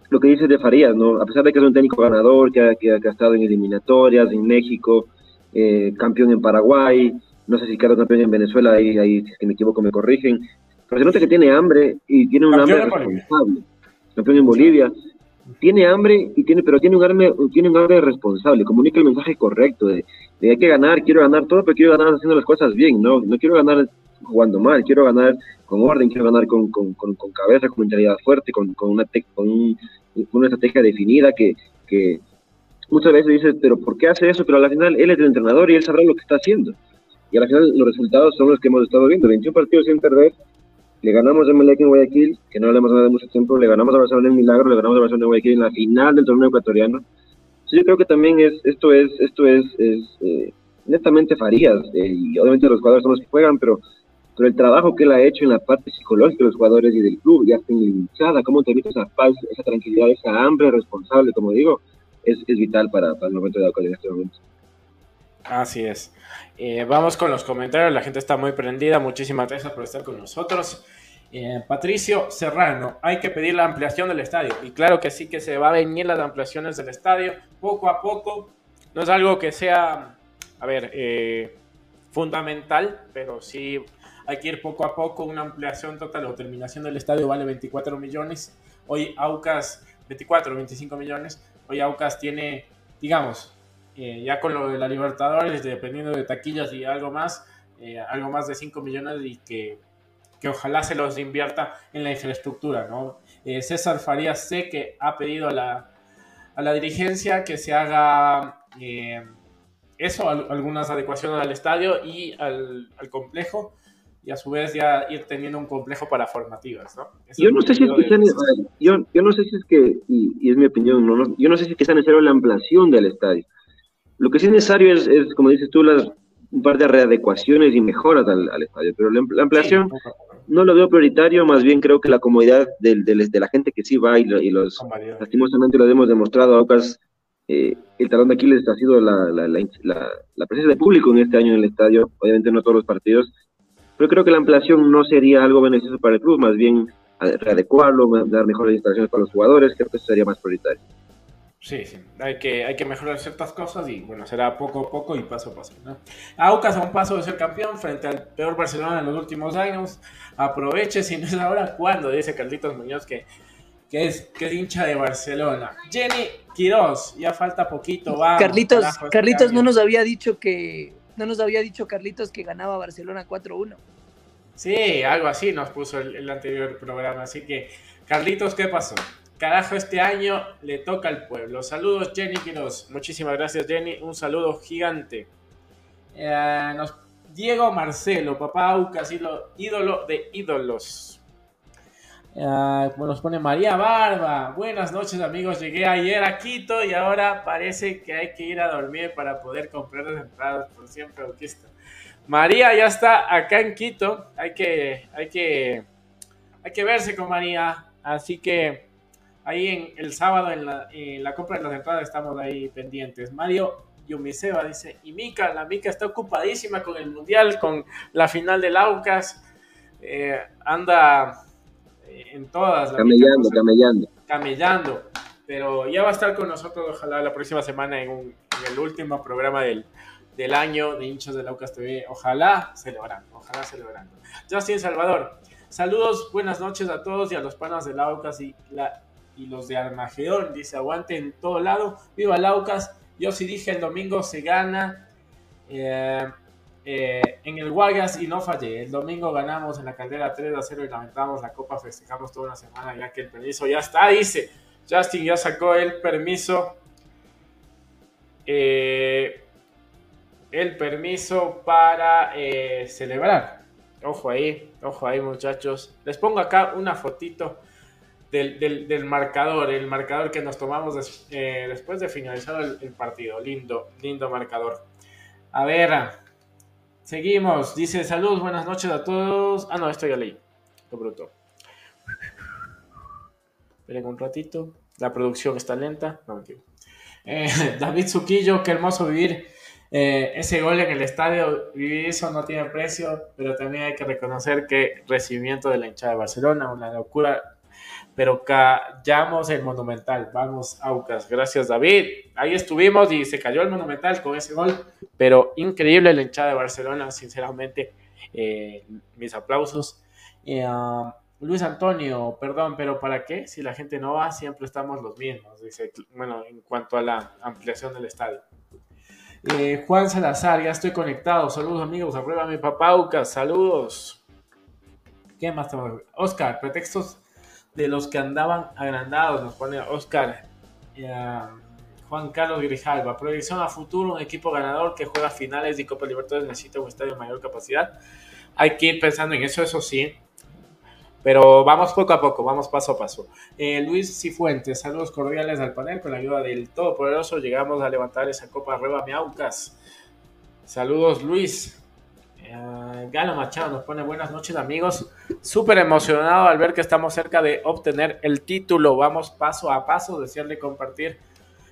lo que dices de Farías, ¿no? A pesar de que es un técnico ganador, que ha, que ha- que ha estado en eliminatorias, en México, eh, campeón en Paraguay, no sé si quedó campeón en Venezuela, ahí, ahí si es que me equivoco me corrigen, pero se nota que tiene hambre y tiene un Campeón hambre responsable. Campeón en Bolivia. Tiene hambre, y tiene, pero tiene un, hambre, tiene un hambre responsable, comunica el mensaje correcto de, de hay que ganar, quiero ganar todo, pero quiero ganar haciendo las cosas bien, no, no quiero ganar jugando mal, quiero ganar con orden, quiero ganar con, con, con, con cabeza, con mentalidad fuerte, con, con, una, con, un- una estrategia definida que, que muchas veces dices, pero ¿por qué hace eso? Pero al final él es el entrenador y él sabrá lo que está haciendo. Y al final los resultados son los que hemos estado viendo, 21 partidos sin perder, le ganamos a Melec en Guayaquil, que no le hemos dado mucho tiempo, le ganamos a Barcelona en Milagro, le ganamos a Barcelona en Guayaquil en la final del torneo ecuatoriano. Sí, yo creo que también es, esto es, esto es, es eh, netamente Farías, eh, y obviamente los jugadores son los que juegan, pero, pero el trabajo que él ha hecho en la parte psicológica de los jugadores y del club, ya en la hinchada, cómo transmite esa paz, esa tranquilidad, esa hambre responsable, como digo, es, es vital para, para el momento de Aucas en este momento. Así es. Eh, vamos con los comentarios. La gente está muy prendida. Muchísimas gracias por estar con nosotros. Eh, Patricio Serrano, hay que pedir la ampliación del estadio. Y claro que sí que se va a venir las ampliaciones del estadio poco a poco. No es algo que sea, a ver, eh, fundamental, pero sí hay que ir poco a poco. Una ampliación total o terminación del estadio vale 24 millones. Hoy Aucas, 24, 25 millones. Hoy Aucas tiene, digamos, eh, ya con lo de la Libertadores, dependiendo de taquillas y algo más, eh, algo más de 5 millones y que, que ojalá se los invierta en la infraestructura, ¿no? Eh, César Farías sé que ha pedido a la, a la dirigencia que se haga eh, eso, al- algunas adecuaciones al estadio y al, al complejo, y a su vez ya ir teniendo un complejo para formativas, ¿no? Yo no sé si es que de- yo, yo no sé si es que, y, y es mi opinión, no, no- yo no sé si es que sea necesario la ampliación del estadio. Lo que sí es necesario es, es, como dices tú, las, un par de readecuaciones y mejoras al, al estadio, pero la, la ampliación Sí, no lo veo prioritario, más bien creo que la comodidad del, del- de la gente que sí va y, lo- y los, lastimosamente lo hemos demostrado, Aucas, eh, el talón de Aquiles ha sido la, la- la presencia de público en este año en el estadio, obviamente no todos los partidos, pero creo que la ampliación no sería algo beneficioso para el club, más bien readecuarlo, dar mejores instalaciones para los jugadores, creo que eso sería más prioritario. Sí, sí, hay que, hay que mejorar ciertas cosas y bueno, será poco a poco y paso a paso. ¿no? Aucas a un paso de ser campeón frente al peor Barcelona en los últimos años. Aproveche, si no es ahora, ¿cuándo? Dice Carlitos Muñoz que, que, es, que es hincha de Barcelona. Jenny Quiroz, ya falta poquito, vamos. Carlitos, carajo, Carlitos no nos había dicho que no nos había dicho Carlitos que ganaba Barcelona 4-1. Sí, algo así nos puso el, anterior programa. Así que, Carlitos, ¿qué pasó? Carajo, este año le toca al pueblo. Saludos, Jenny Quiroz. Muchísimas gracias, Jenny. Un saludo gigante. Eh, Diego Marcelo, papá Aucas, ídolo de ídolos. Nos pone María Barba. Buenas noches, amigos. Llegué ayer a Quito y ahora parece que hay que ir a dormir para poder comprar las entradas por siempre autista. María ya está acá en Quito. Hay que, hay que, hay que verse con María. Así que ahí en el sábado en la, en compra de las entradas estamos ahí pendientes. Mario Yumiseba dice, y Mica, la Mica está ocupadísima con el Mundial, con la final del Aucas. Eh, anda en todas. camellando, camellando. Camellando. Pero ya va a estar con nosotros, ojalá, la próxima semana en, el último programa del, del, año de hinchas de Laucas TV. Ojalá celebrando, ojalá celebrando. Justin Salvador, saludos, buenas noches a todos y a los panas de Laucas y, la, y los de Armagedón. Dice, aguante en todo lado, viva Laucas. Yo sí dije el domingo se gana. Eh, eh, en el Guayas y no fallé. El domingo ganamos en la caldera 3 a 0 y lamentamos la copa. Festejamos toda una semana ya que el permiso ya está, dice. Justin ya sacó el permiso. Eh, el permiso para eh, celebrar. Ojo ahí, ojo ahí muchachos. Les pongo acá una fotito del, marcador, el marcador que nos tomamos después de finalizar el, el, partido. Lindo, lindo marcador. A ver, Seguimos. Dice, saludos, buenas noches a todos. Ah, no, esto ya leí. Lo bruto. Esperen un ratito. La producción está lenta. No, eh, David Zuquillo, qué hermoso vivir eh, ese gol en el estadio. Vivir eso no tiene precio, pero también hay que reconocer que recibimiento de la hinchada de Barcelona, una locura pero callamos el Monumental. Vamos, Aucas. Gracias, David. Ahí estuvimos y se cayó el Monumental con ese gol, pero increíble la hinchada de Barcelona, sinceramente. Eh, mis aplausos. Uh, Luis Antonio, perdón, pero ¿para qué? Si la gente no va, siempre estamos los mismos. Dice, bueno, en cuanto a la ampliación del estadio. Eh, Juan Salazar, ya estoy conectado. Saludos, amigos. Aprueba mi papá, Aucas. Saludos. ¿Qué más tenemos? Oscar, pretextos de los que andaban agrandados, nos pone Oscar eh, Juan Carlos Grijalva. Proyección a futuro, un equipo ganador que juega finales de Copa Libertadores necesita un estadio de mayor capacidad. Hay que ir pensando en eso, eso sí. Pero vamos poco a poco, vamos paso a paso. Eh, Luis Cifuentes, saludos cordiales al panel. Con la ayuda del Todopoderoso llegamos a levantar esa Copa Reba Miaucas. Saludos Luis. Eh, Galo Machado nos pone buenas noches amigos. Súper emocionado al ver que estamos cerca de obtener el título. Vamos paso a paso. Desearle compartir,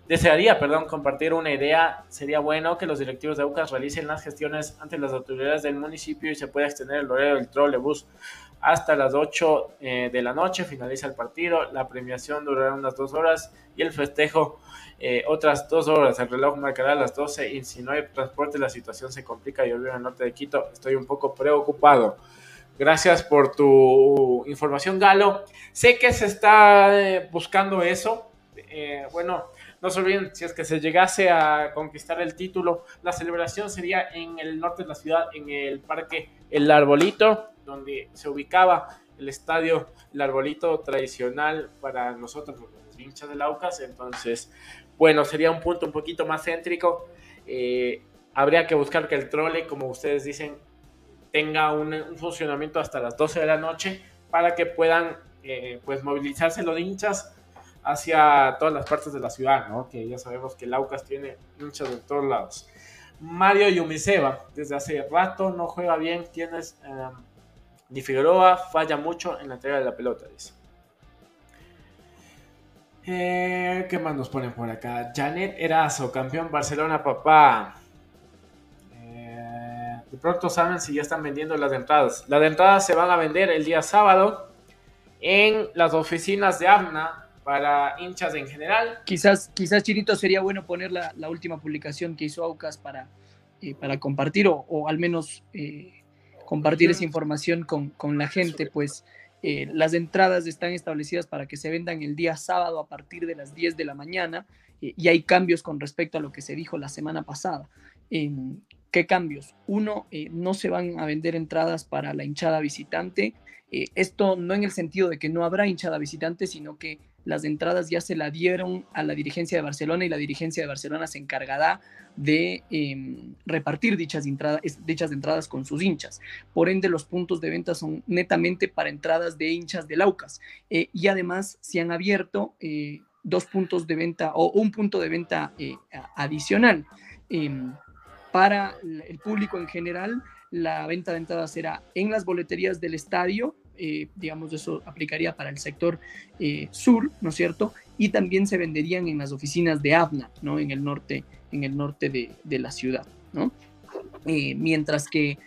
desearía, perdón, compartir una idea. Sería bueno que los directivos de UCAS realicen las gestiones ante las autoridades del municipio y se pueda extender el horario del trolebús hasta las 8 eh, de la noche. Finaliza el partido. La premiación durará unas dos horas y el festejo eh, otras dos horas. El reloj marcará las 12 y si no hay transporte la situación se complica. Yo vivo en el norte de Quito, estoy un poco preocupado. Gracias por tu información, Galo. Sé que se está eh, buscando eso. Bueno, no se olviden, si es que se llegase a conquistar el título, la celebración sería en el norte de la ciudad, en el parque El Arbolito, donde se ubicaba el estadio El Arbolito tradicional para nosotros, los hinchas del Aucas. Entonces, bueno, sería un punto un poquito más céntrico. Eh, habría que buscar que el trole, como ustedes dicen, tenga un, funcionamiento hasta las 12 de la noche para que puedan eh, pues movilizarse los hinchas hacia todas las partes de la ciudad, ¿no? Que ya sabemos que el Aucas tiene hinchas de todos lados. Mario Yumiseva, desde hace rato no juega bien, tienes... Eh, ni Figueroa falla mucho en la entrega de la pelota, dice. Eh, ¿Qué más nos ponen por acá? Janet Erazo, campeón Barcelona, papá. Eh, de pronto saben si ya están vendiendo las entradas. Las entradas se van a vender el día sábado en las oficinas de AFNA para hinchas en general. Quizás, quizás Chirito sería bueno poner la, última publicación que hizo Aucas para, eh, para compartir o, al menos compartir esa información con, con la gente, pues eh, las entradas están establecidas para que se vendan el día sábado a partir de las 10 de la mañana eh, y hay cambios con respecto a lo que se dijo la semana pasada. Em, ¿Qué cambios? Uno, eh, no se van a vender entradas para la hinchada visitante. esto no en el sentido de que no habrá hinchada visitante, sino que las entradas ya se la dieron a la dirigencia de Barcelona y la dirigencia de Barcelona se encargará de em, repartir dichas entradas, dichas entradas con sus hinchas. Por ende, los puntos de venta son netamente para entradas de hinchas del Aucas. Eh, y además se han abierto eh, dos puntos de venta o un punto de venta eh, adicional. Em, para el público en general, la venta de entradas será en las boleterías del estadio, eh, digamos, eso aplicaría para el sector eh, sur, ¿no es cierto? Y también se venderían en las oficinas de AVNA, ¿no? En el norte, en el norte de, la ciudad, ¿no? Eh, mientras que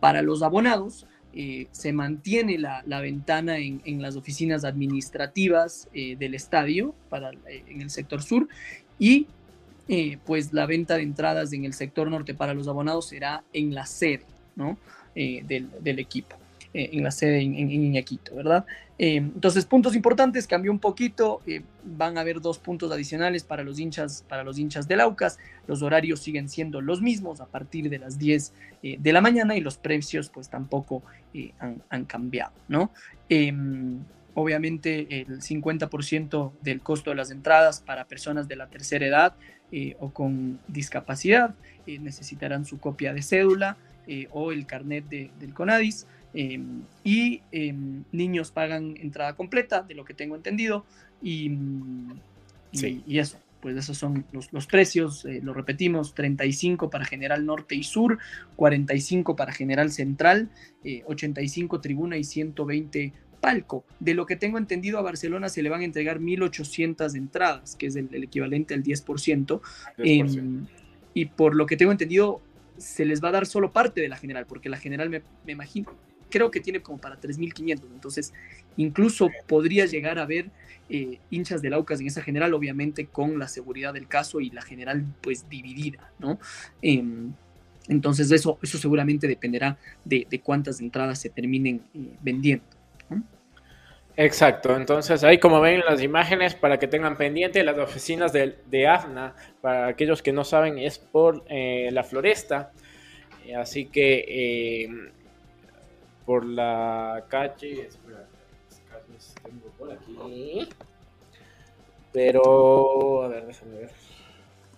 para los abonados se mantiene la, ventana en, las oficinas administrativas del estadio para, en el sector sur y pues la venta de entradas en el sector norte para los abonados será en la sede, ¿no? del equipo. Eh, en la sede en, Iñaquito, ¿verdad? Eh, entonces, puntos importantes, cambió un poquito, eh, van a haber dos puntos adicionales para los hinchas, para los hinchas del Aucas, los horarios siguen siendo los mismos a partir de las 10 de la mañana y los precios pues tampoco han, cambiado, ¿no? Em, obviamente el 50% del costo de las entradas para personas de la tercera edad o con discapacidad necesitarán su copia de cédula o el carnet del CONADIS. Em, y em, niños pagan entrada completa, de lo que tengo entendido, y, y, eso, pues esos son los, precios, eh, lo repetimos, 35 para General Norte y Sur, 45 para General Central, 85 eh, tribuna y 120 palco. De lo que tengo entendido, a Barcelona se le van a entregar 1.800 entradas, que es el, equivalente al 10%. Em, y por lo que tengo entendido, se les va a dar solo parte de la general, porque la general me, me imagino creo que tiene como para 3.500. Entonces, incluso podría llegar a ver eh, hinchas del Aucas en esa general, obviamente con la seguridad del caso y la general pues dividida, ¿no? Em, entonces, eso, eso seguramente dependerá de, cuántas entradas se terminen eh, vendiendo. Exacto, entonces ahí como ven las imágenes para que tengan pendiente las oficinas de, de AFNA, para aquellos que no saben es por eh, la floresta, así que por la calle. Calles tengo por aquí. Pero, a ver, déjame ver.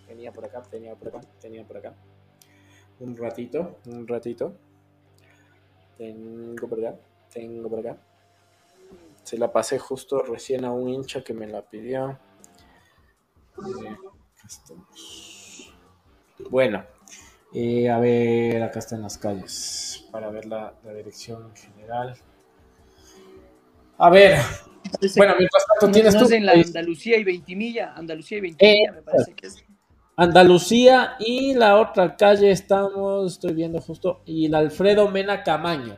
Tenía por acá, tenía por acá, tenía por acá. Un ratito, un ratito. Tengo por acá, tengo por acá. Se la pasé justo recién a un hincha que me la pidió. Bueno, eh, a ver, acá están las calles para ver la, dirección general. A ver, bueno, mientras tanto tienes tú. en la Andalucía y Ventimilla, Andalucía y Ventimilla, me parece que es. Andalucía y la otra calle estamos, estoy viendo justo, y la Alfredo Mena Camaño.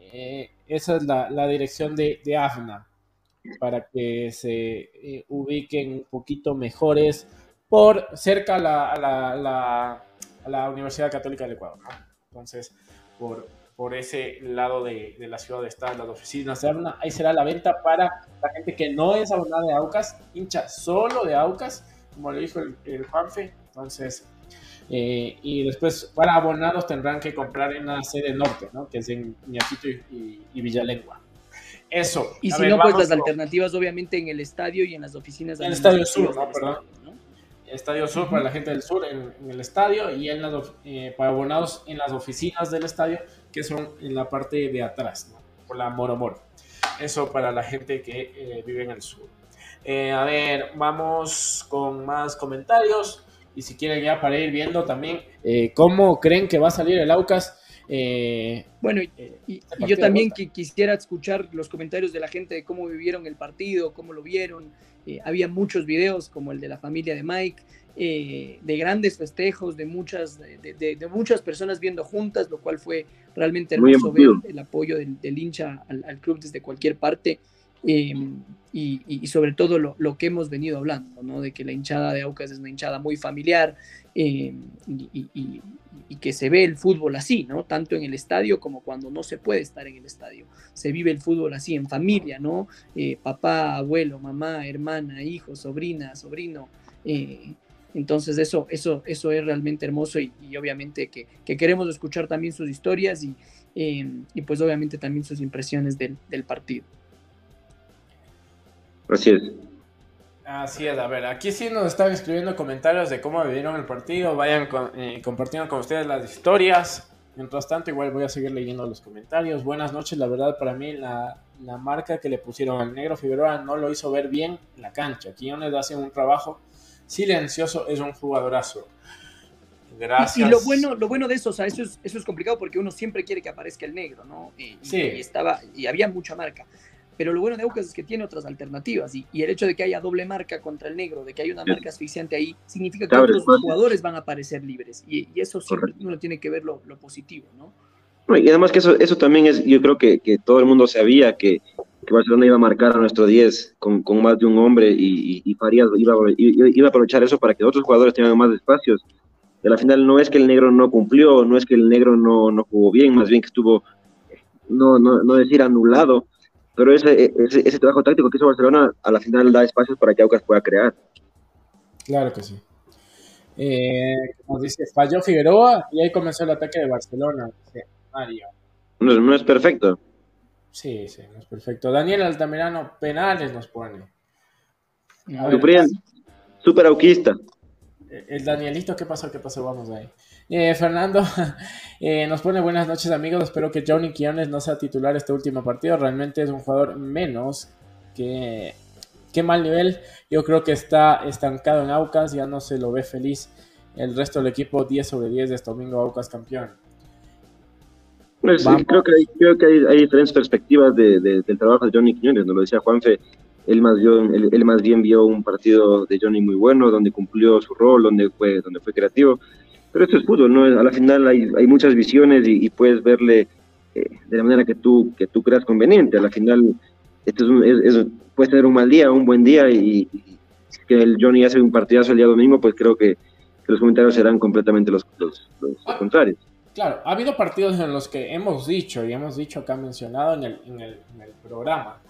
Eh, esa es la, dirección de, de, AFNA, para que se eh, ubiquen un poquito mejores por cerca a la la Universidad Católica del Ecuador. Entonces, por, por ese lado de, la ciudad de estar las oficinas de ahí será la venta para la gente que no es abonada de Aucas, hincha solo de Aucas, como le dijo el, Juanfe. Entonces, eh, y después para abonados tendrán que comprar en la sede norte, ¿no? que es en Ñaquito y, y, Villalengua. Eso. Y si no, pues las alternativas obviamente en el estadio y en las oficinas. En el estadio sur, ¿no? Perdón. Estadio Sur para la gente del sur en, el estadio y en eh, para abonados en las oficinas del estadio que son en la parte de atrás, por la Moro Moro. Eso para la gente que eh, vive en el sur. Eh, a ver, vamos con más comentarios y si quieren ya para ir viendo también cómo creen que va a salir el Aucas. bueno, y, y yo también quisiera escuchar los comentarios de la gente de cómo vivieron el partido, cómo lo vieron, eh, había muchos videos como el de la familia de Mike, eh, de grandes festejos, de muchas, de, muchas personas viendo juntas, lo cual fue realmente hermoso ver el apoyo del, hincha al, club desde cualquier parte. Em, y, sobre todo lo, que hemos venido hablando, ¿no? de que la hinchada de Aucas es una hinchada muy familiar em, y, y que se ve el fútbol así, ¿no? Tanto en el estadio como cuando no se puede estar en el estadio. Se vive el fútbol así, en familia, ¿no? Eh, papá, abuelo, mamá, hermana, hijo, sobrina, sobrino. Eh, entonces eso, eso, eso es realmente hermoso y, obviamente que, queremos escuchar también sus historias y, eh, y pues obviamente también sus impresiones del, del partido. Así es. Así es, a ver, aquí sí nos están escribiendo comentarios de cómo vivieron el partido, vayan eh, compartiendo con ustedes las historias. Mientras tanto, igual voy a seguir leyendo los comentarios. Buenas noches, la verdad para mí la, marca que le pusieron al negro Figueroa no lo hizo ver bien en la cancha. Quiñones hace un trabajo silencioso, es un jugadorazo. Gracias. Y, lo bueno, lo bueno de eso, o sea, eso es, eso es complicado porque uno siempre quiere que aparezca el negro, ¿no? sí. y estaba, y había mucha marca. Pero lo bueno de Aucas es que tiene otras alternativas y, el hecho de que haya doble marca contra el negro, de que haya una marca asfixiante ahí, significa que otros jugadores van a aparecer libres y, eso siempre uno tiene que ver lo, positivo, ¿no? Y además que eso, eso también es, yo creo que, que todo el mundo sabía que, que, Barcelona iba a marcar a nuestro 10 con, con más de un hombre y, y, Farías iba, iba, a aprovechar eso para que otros jugadores tengan más espacios. De la final no es que el negro no cumplió, no es que el negro no, no jugó bien, más bien que estuvo, no, no, no decir anulado, pero ese, ese, trabajo táctico que hizo Barcelona a la final da espacios para que Aucas pueda crear. Claro que sí. Eh, como dice, falló Figueroa y ahí comenzó el ataque de Barcelona. Mario. No, es perfecto. Sí, sí, no es perfecto. Daniel Altamirano, penales nos pone. Super auquista. El Danielito, ¿qué pasó? ¿Qué pasó? Vamos ahí. Eh, Fernando eh, nos pone buenas noches amigos, espero que Johnny Quiones no sea titular este último partido, realmente es un jugador menos que, que mal nivel, yo creo que está estancado en Aucas, ya no se lo ve feliz el resto del equipo. 10 sobre 10 de este domingo Aucas campeón. Pues, creo que, hay, creo que hay, diferentes perspectivas de, del trabajo de Johnny Quiñones, nos lo decía Juanfe, él más, él, él más bien vio un partido de Johnny muy bueno, donde cumplió su rol, donde fue, donde fue creativo pero esto es fútbol, ¿no? A la final hay, hay muchas visiones y, puedes verle eh, de la manera que tú, que tú creas conveniente. A la final, esto es, puede tener un mal día, un buen día y, que el Johnny hace un partidazo el día domingo, pues creo que, los comentarios serán completamente los, los, ah, contrarios. Claro, ha habido partidos en los que hemos dicho y hemos dicho que ha mencionado en el, en el, en el programa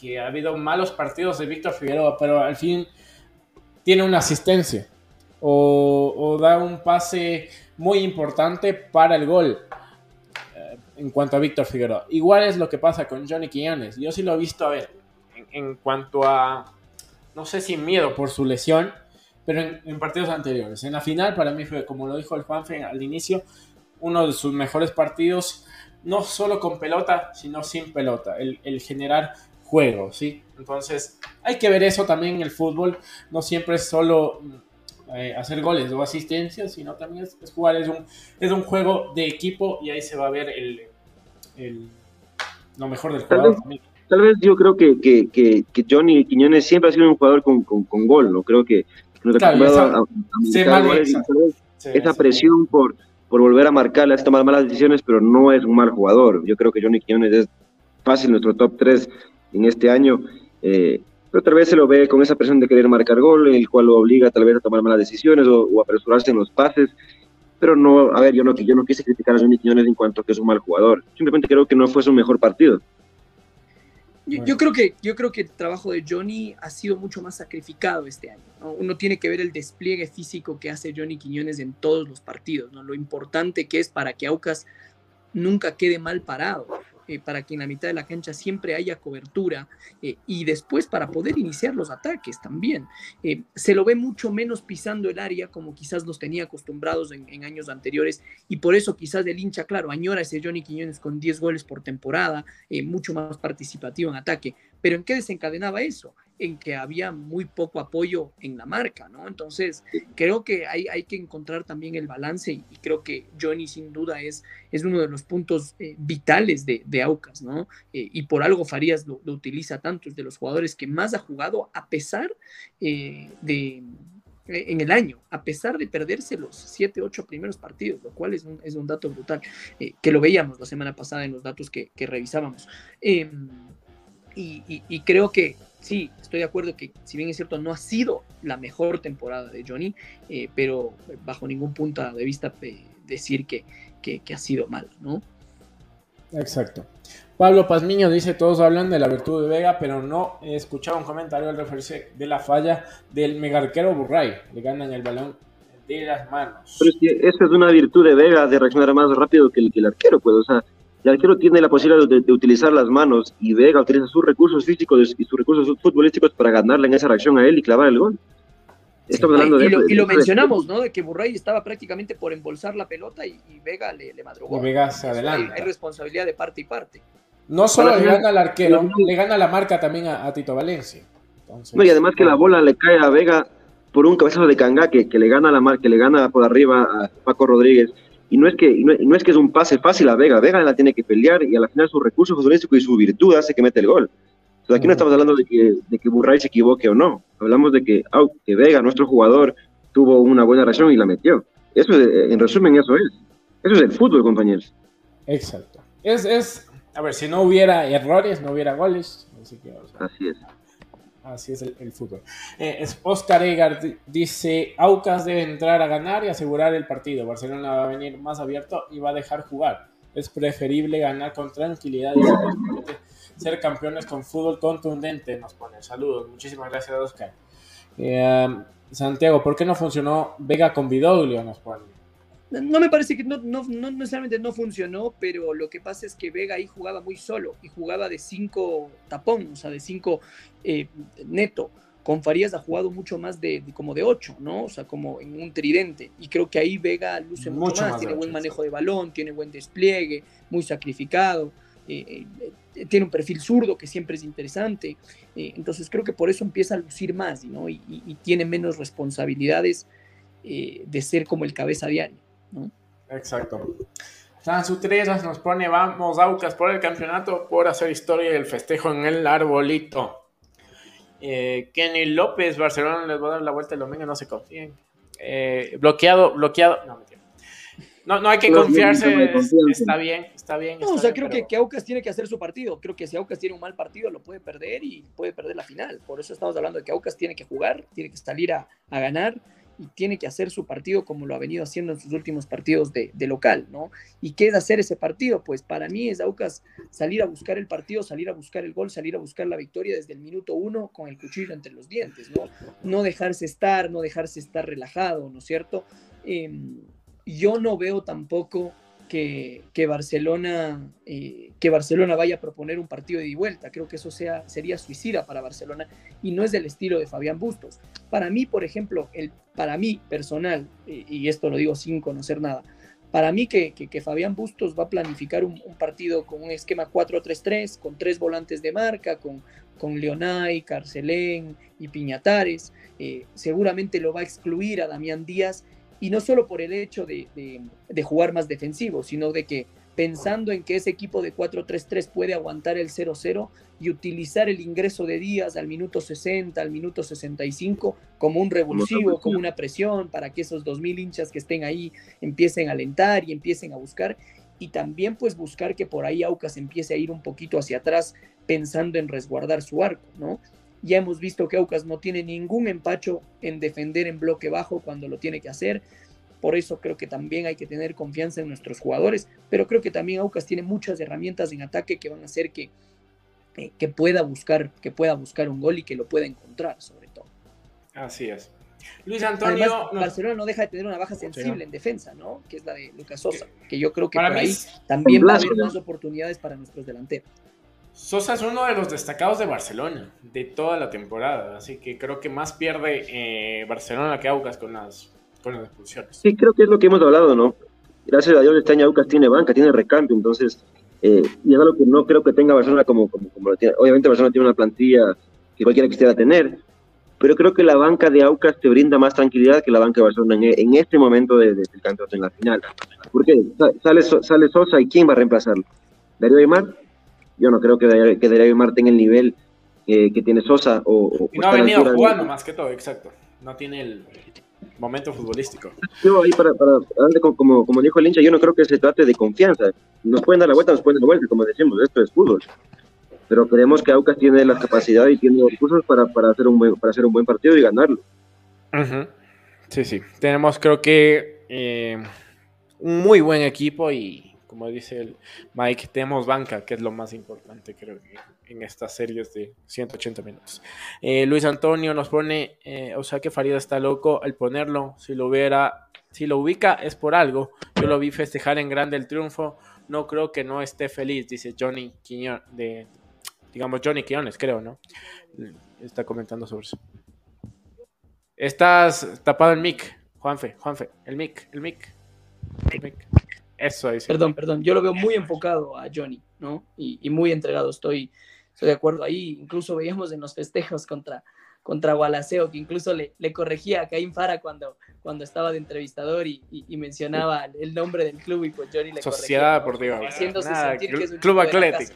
que ha habido malos partidos de Víctor Figueroa, pero al fin tiene una asistencia o, da un pase muy importante para el gol eh, en cuanto a Víctor Figueroa. Igual es lo que pasa con Johnny Quiñones. Yo sí lo he visto, a ver, en, cuanto a, no sé si miedo por su lesión, pero en, partidos anteriores. En la final, para mí fue, como lo dijo el Juanfe al inicio, uno de sus mejores partidos, no solo con pelota, sino sin pelota. El, el generar juego, ¿sí? Entonces, hay que ver eso también en el fútbol. No siempre es solo eh, hacer goles o asistencias, sino también es, jugar, es un, es un juego de equipo y ahí se va a ver el, el lo mejor del jugador. Tal vez, yo creo que, que, que, Johnny Quiñones siempre ha sido un jugador con, con, con gol, ¿no? Creo que esa, presión por, por volver a marcar, le hace tomar malas decisiones, pero no es un mal jugador. Yo creo que Johnny Quiñones es fácil nuestro top 3 en este año. Eh, pero tal vez se lo ve con esa presión de querer marcar gol, el cual lo obliga tal vez a tomar malas decisiones o, apresurarse en los pases. Pero no, a ver, yo no, yo no quise criticar a Johnny Quiñones en cuanto a que es un mal jugador. Simplemente creo que no fue su mejor partido. Yo, creo que, yo creo que el trabajo de Johnny ha sido mucho más sacrificado este año. Uno tiene que ver el despliegue físico que hace Johnny Quiñones en todos los partidos, ¿no? lo importante que es para que Aucas nunca quede mal parado. Eh, para que en la mitad de la cancha siempre haya cobertura eh, y después para poder iniciar los ataques también. Eh, se lo ve mucho menos pisando el área como quizás los tenía acostumbrados en, años anteriores y por eso quizás el hincha, claro, añora ese Johnny Quiñones con 10 goles por temporada, mucho más participativo en ataque. Pero ¿en qué desencadenaba eso? En que había muy poco apoyo en la marca, ¿no? Entonces, creo que hay, hay que encontrar también el balance y, creo que Johnny sin duda es, es uno de los puntos eh, vitales de, de, Aucas, ¿no? Eh, y por algo Farías lo, utiliza tanto, es de los jugadores que más ha jugado a pesar eh, de en el año, a pesar de perderse los siete, ocho primeros partidos, lo cual es un, es un dato brutal, que lo veíamos la semana pasada en los datos que, revisábamos. Em, y, creo que sí, estoy de acuerdo que si bien es cierto no ha sido la mejor temporada de Johnny, eh, pero bajo ningún punto de vista eh, decir que, que, ha sido mal, ¿no? Exacto. Pablo Pazmiño dice, todos hablan de la virtud de Vega, pero no he escuchado un comentario al referirse de la falla del megarquero Burray. Le ganan el balón de las manos. Pero es que esa es una virtud de Vega, de reaccionar más rápido que el, que el arquero, pues, o sea, el arquero tiene la posibilidad de, utilizar las manos y Vega utiliza sus recursos físicos y sus recursos futbolísticos para ganarle en esa reacción a él y clavar el gol. Estamos hablando de, y lo, y lo mencionamos, ¿no? De que Burray estaba prácticamente por embolsar la pelota y, Vega le, le madrugó. Y Vega se adelanta. Hay, responsabilidad de parte y parte. No solo le gana al arquero, le gana la marca también a, Tito Valencia. no, y además que la bola le cae a Vega por un cabezazo de Canga que, que le gana la marca, que le gana por arriba a Paco Rodríguez y no es que no, es que es un pase fácil a Vega, Vega la tiene que pelear y al final su recurso futbolístico y su virtud hace que mete el gol. Entonces aquí no estamos hablando de que, de que Burray se equivoque o no, hablamos de que, que Vega, nuestro jugador, tuvo una buena reacción y la metió. Eso en resumen, eso es. Eso es el fútbol, compañeros. Exacto. Es, es, a ver, si no hubiera errores, no hubiera goles. Así es. Así es el, fútbol. Eh, Oscar Egar dice, Aucas debe entrar a ganar y asegurar el partido. Barcelona va a venir más abierto y va a dejar jugar. Es preferible ganar con tranquilidad y ser campeones con fútbol contundente. Nos pone saludos. Muchísimas gracias, Oscar. Eh, Santiago, ¿por qué no funcionó Vega con Vidoglio? Nos pone. No me parece que no, no, no, necesariamente no funcionó, pero lo que pasa es que Vega ahí jugaba muy solo y jugaba de cinco tapón, o sea, de cinco eh, neto. Con Farías ha jugado mucho más de, como de ocho, ¿no? O sea, como en un tridente. Y creo que ahí Vega luce mucho, más, tiene buen manejo de balón, tiene buen despliegue, muy sacrificado, eh, eh, tiene un perfil zurdo que siempre es interesante. entonces creo que por eso empieza a lucir más, ¿no? Y, y tiene menos responsabilidades de ser como el cabeza diario. Exacto. Sans Utreras nos pone, vamos, Aucas, por el campeonato, por hacer historia y el festejo en el arbolito. Eh, Kenny López, Barcelona les va a dar la vuelta el domingo, no se confíen. Eh, bloqueado, bloqueado. No, No, no hay que confiarse, está bien, está bien. o sea, creo que, que, Aucas tiene que hacer su partido. Creo que si Aucas tiene un mal partido, lo puede perder y puede perder la final. Por eso estamos hablando de que Aucas tiene que jugar, tiene que salir a, a ganar y tiene que hacer su partido como lo ha venido haciendo en sus últimos partidos de, local, ¿no? ¿Y qué es hacer ese partido? Pues para mí es Aucas salir a buscar el partido, salir a buscar el gol, salir a buscar la victoria desde el minuto uno con el cuchillo entre los dientes, ¿no? No dejarse estar, no dejarse estar relajado, ¿no es cierto? Em, yo no veo tampoco que, Barcelona, eh, que Barcelona vaya a proponer un partido de vuelta. Creo que eso sea, sería suicida para Barcelona y no es del estilo de Fabián Bustos. Para mí, por ejemplo, el, para mí personal, y, esto lo digo sin conocer nada, para mí que, que, Fabián Bustos va a planificar un, partido con un esquema 4-3-3, con tres volantes de marca, con, con Leonay, Carcelén y Piñatares. Eh, seguramente lo va a excluir a Damián Díaz y no solo por el hecho de, jugar más defensivo, sino de que pensando en que ese equipo de 4-3-3 puede aguantar el 0-0 y utilizar el ingreso de Díaz al minuto 60, al minuto 65 como un revulsivo, como una presión para que esos 2.000 hinchas que estén ahí empiecen a alentar y empiecen a buscar. Y también pues buscar que por ahí Aucas empiece a ir un poquito hacia atrás pensando en resguardar su arco, ¿no? Ya hemos visto que Aucas no tiene ningún empacho en defender en bloque bajo cuando lo tiene que hacer. Por eso creo que también hay que tener confianza en nuestros jugadores, pero creo que también Aucas tiene muchas herramientas en ataque que van a hacer que, eh, que, pueda, buscar, que pueda buscar un gol y que lo pueda encontrar, sobre todo. Así es. Luis Antonio. Barcelona no deja de tener una baja sensible en defensa, ¿no? Que es la de Lucas Sosa, que yo creo que por ahí también va a haber más oportunidades para nuestros delanteros. Sosa es uno de los destacados de Barcelona de toda la temporada, así que creo que más pierde eh, Barcelona que Aucas con las, con las expulsiones. Sí, creo que es lo que hemos hablado, ¿no? Gracias a Dios este año Aucas tiene banca, tiene recambio, entonces, eh, y es algo que no creo que tenga Barcelona como, como, como tiene. Obviamente Barcelona tiene una plantilla que cualquiera quisiera tener, pero creo que la banca de Aucas te brinda más tranquilidad que la banca de Barcelona en, este momento del de, campeonato en la final. Porque sale, sale Sosa y ¿quién va a reemplazarlo? ¿Darío Aymar? Yo no creo que, que Darío tenga el nivel eh, que tiene Sosa. O, y no ha venido jugando más que todo, exacto. No tiene el momento futbolístico. Yo ahí para, para como, como dijo el hincha, yo no creo que se trate de confianza. Nos pueden dar la vuelta, nos pueden dar la vuelta, como decimos, esto es fútbol. Pero creemos que Aucas tiene la capacidad y tiene los recursos para, para, hacer un buen, para hacer un buen partido y ganarlo. Sí, sí. Tenemos creo que eh, un muy buen equipo y como dice el Mike, tenemos banca, que es lo más importante, creo que en estas series de 180 minutos. Eh, Luis Antonio nos pone, eh, o sea que Farida está loco al ponerlo, si lo hubiera, si lo ubica es por algo. Yo lo vi festejar en grande el triunfo, no creo que no esté feliz, dice Johnny Quiñones, de, digamos Johnny Quiñones, creo, ¿no? Está comentando sobre eso. Estás tapado el mic, Juanfe, Juanfe, el mic, el mic. El mic. Eso dice. Perdón, perdón, yo lo veo muy enfocado a Johnny, ¿no? Y, y muy entregado, estoy, estoy de acuerdo ahí. Incluso veíamos en los festejos contra, contra Gualaceo, que incluso le, le corregía a Caín Fara cuando, cuando estaba de entrevistador y, y, y mencionaba el nombre del club y pues Johnny le Sociedad corregía. Deportiva. Haciéndose Nada, sentir Club- que es un Club Atlético.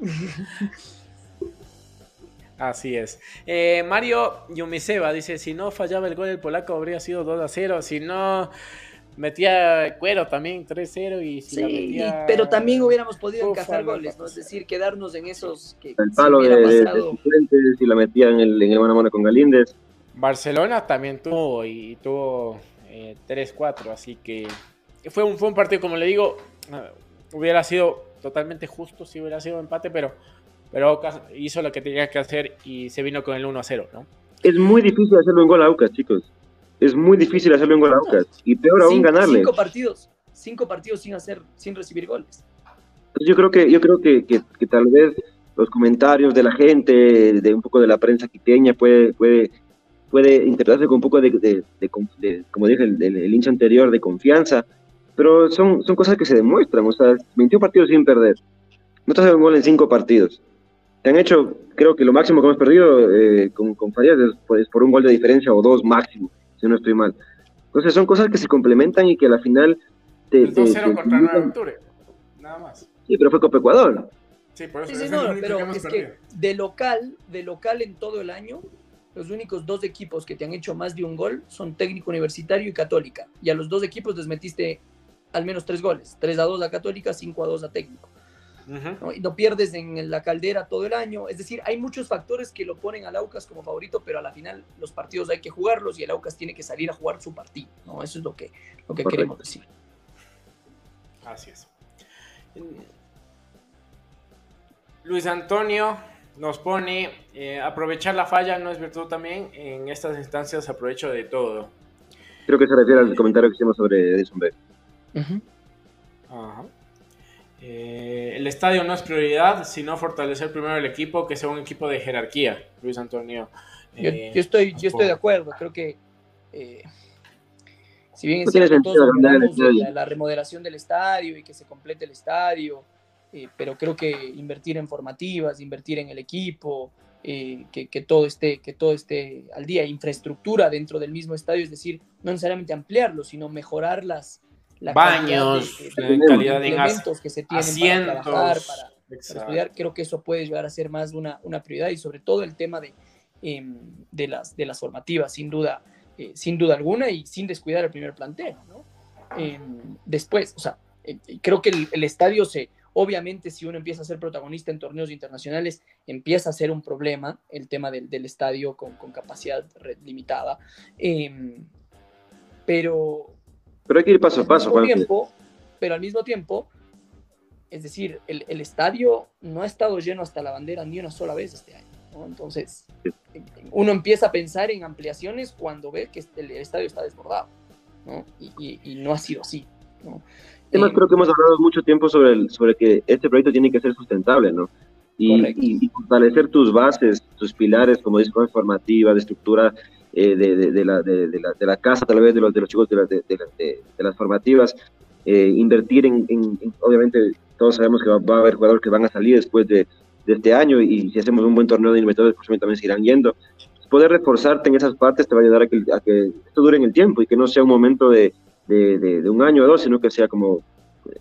Así es. Eh, Mario Yumiseva dice, si no fallaba el gol el polaco habría sido 2 a 0, si no metía cuero también 3-0 y si Sí, la y- metía... pero también hubiéramos podido Búfalo, encajar goles, ¿no? Es decir, quedarnos en esos que El si palo de, hubiera de, de pasado- Cifuentes y la metía en el, en el mano a mano con Galíndez. Barcelona también tuvo y tuvo eh, 3-4, así que fue un, fue un partido, como le digo, hubiera sido totalmente justo si hubiera sido empate, pero, pero hizo lo que tenía que hacer y se vino con el 1-0, ¿no? Es muy difícil hacerlo en gol a Aucas, chicos. Es muy difícil hacerlo en gol a Aucas. Y peor aún ganarle. Cinco partidos, cinco partidos sin hacer, sin recibir goles. Yo creo que, yo creo que, que, que tal vez los comentarios de la gente, de un poco de la prensa quiteña, puede, puede, puede interpretarse con un poco de, de- de de- como dije, el, el- hincha anterior, de confianza, pero son, son cosas que se demuestran, o sea, 21 partidos sin perder, no te has dado un gol en 5 partidos, te han hecho, creo que lo máximo que hemos perdido eh, con, con Farías es, pues, por un gol de diferencia o dos máximo, si no estoy mal. Entonces son cosas que se complementan y que a la final te... El te- 2-0 te- contra 9 de octubre, nada más. Sí, pero fue Copa Ecuador. Sí, por eso Sí, sí, no, pero que es perdido. que de local, de local en todo el año, los únicos dos equipos que te han hecho más de un gol son Técnico Universitario y Católica. Y a los dos equipos les metiste al menos tres goles. 3 a 2 a Católica, 5 a 2 a Técnico. ¿No? Y no pierdes en la caldera todo el año. Es decir, hay muchos factores que lo ponen al Aucas como favorito, pero a la final los partidos hay que jugarlos y el Aucas tiene que salir a jugar su partido. ¿no? Eso es lo que, lo que Correcto. queremos decir. Así es. Luis Antonio nos pone, eh, aprovechar la falla no es virtud también, en estas instancias aprovecho de todo. Creo que se refiere al comentario que hicimos sobre Edison B. Ajá. Eh, el estadio no es prioridad, sino fortalecer primero el equipo, que sea un equipo de jerarquía, Luis Antonio. Yo, eh, yo estoy, yo estoy de acuerdo, creo que eh, si bien es cierto, todos la, la remodelación del estadio y que se complete el estadio, eh, pero creo que invertir en formativas, invertir en el equipo, eh, que, que todo esté, que todo esté al día, infraestructura dentro del mismo estadio, es decir, no necesariamente ampliarlo, sino mejorar las la Baños, calidad de- eh, de- calidad en as- implementos que se tienen para trabajar, asientos. para, para estudiar, creo que eso puede llegar a ser más una, una prioridad y sobre todo el tema de, em, de, las, de las formativas, sin duda, eh, sin duda alguna y sin descuidar el primer plantel. ¿no? Em, después, o sea, eh, creo que el, el estadio se, obviamente si uno empieza a ser protagonista en torneos internacionales, empieza a ser un problema el tema del, del estadio con, con capacidad limitada. Em, pero, Pero hay que ir paso a al paso, Juanfe. tiempo, pero al mismo tiempo, es decir, el, el estadio no ha estado lleno hasta la bandera ni una sola vez este año. ¿no? Entonces, uno empieza a pensar en ampliaciones cuando ve que el, el estadio está desbordado. ¿no? Y, y- y no ha sido así. ¿no? Además, Eh, creo que hemos hablado mucho tiempo sobre, el, sobre que este proyecto tiene que ser sustentable, ¿no? Y, y- fortalecer tus bases, tus pilares, como dices, cosas formativas, de estructura eh, de, de- de la, de, de la, de la casa, tal vez de los, de los chicos de, la- de, de la- de- de las formativas, eh, invertir en, en- en- obviamente, todos sabemos que va, va a haber jugadores que van a salir después de, de este año y si hacemos un buen torneo de Libertadores, próximamente también se irán yendo. Poder reforzarte en esas partes te va a ayudar a que, a que esto dure en el tiempo y que no sea un momento de, de, de- de un año o dos, sino que sea como eh,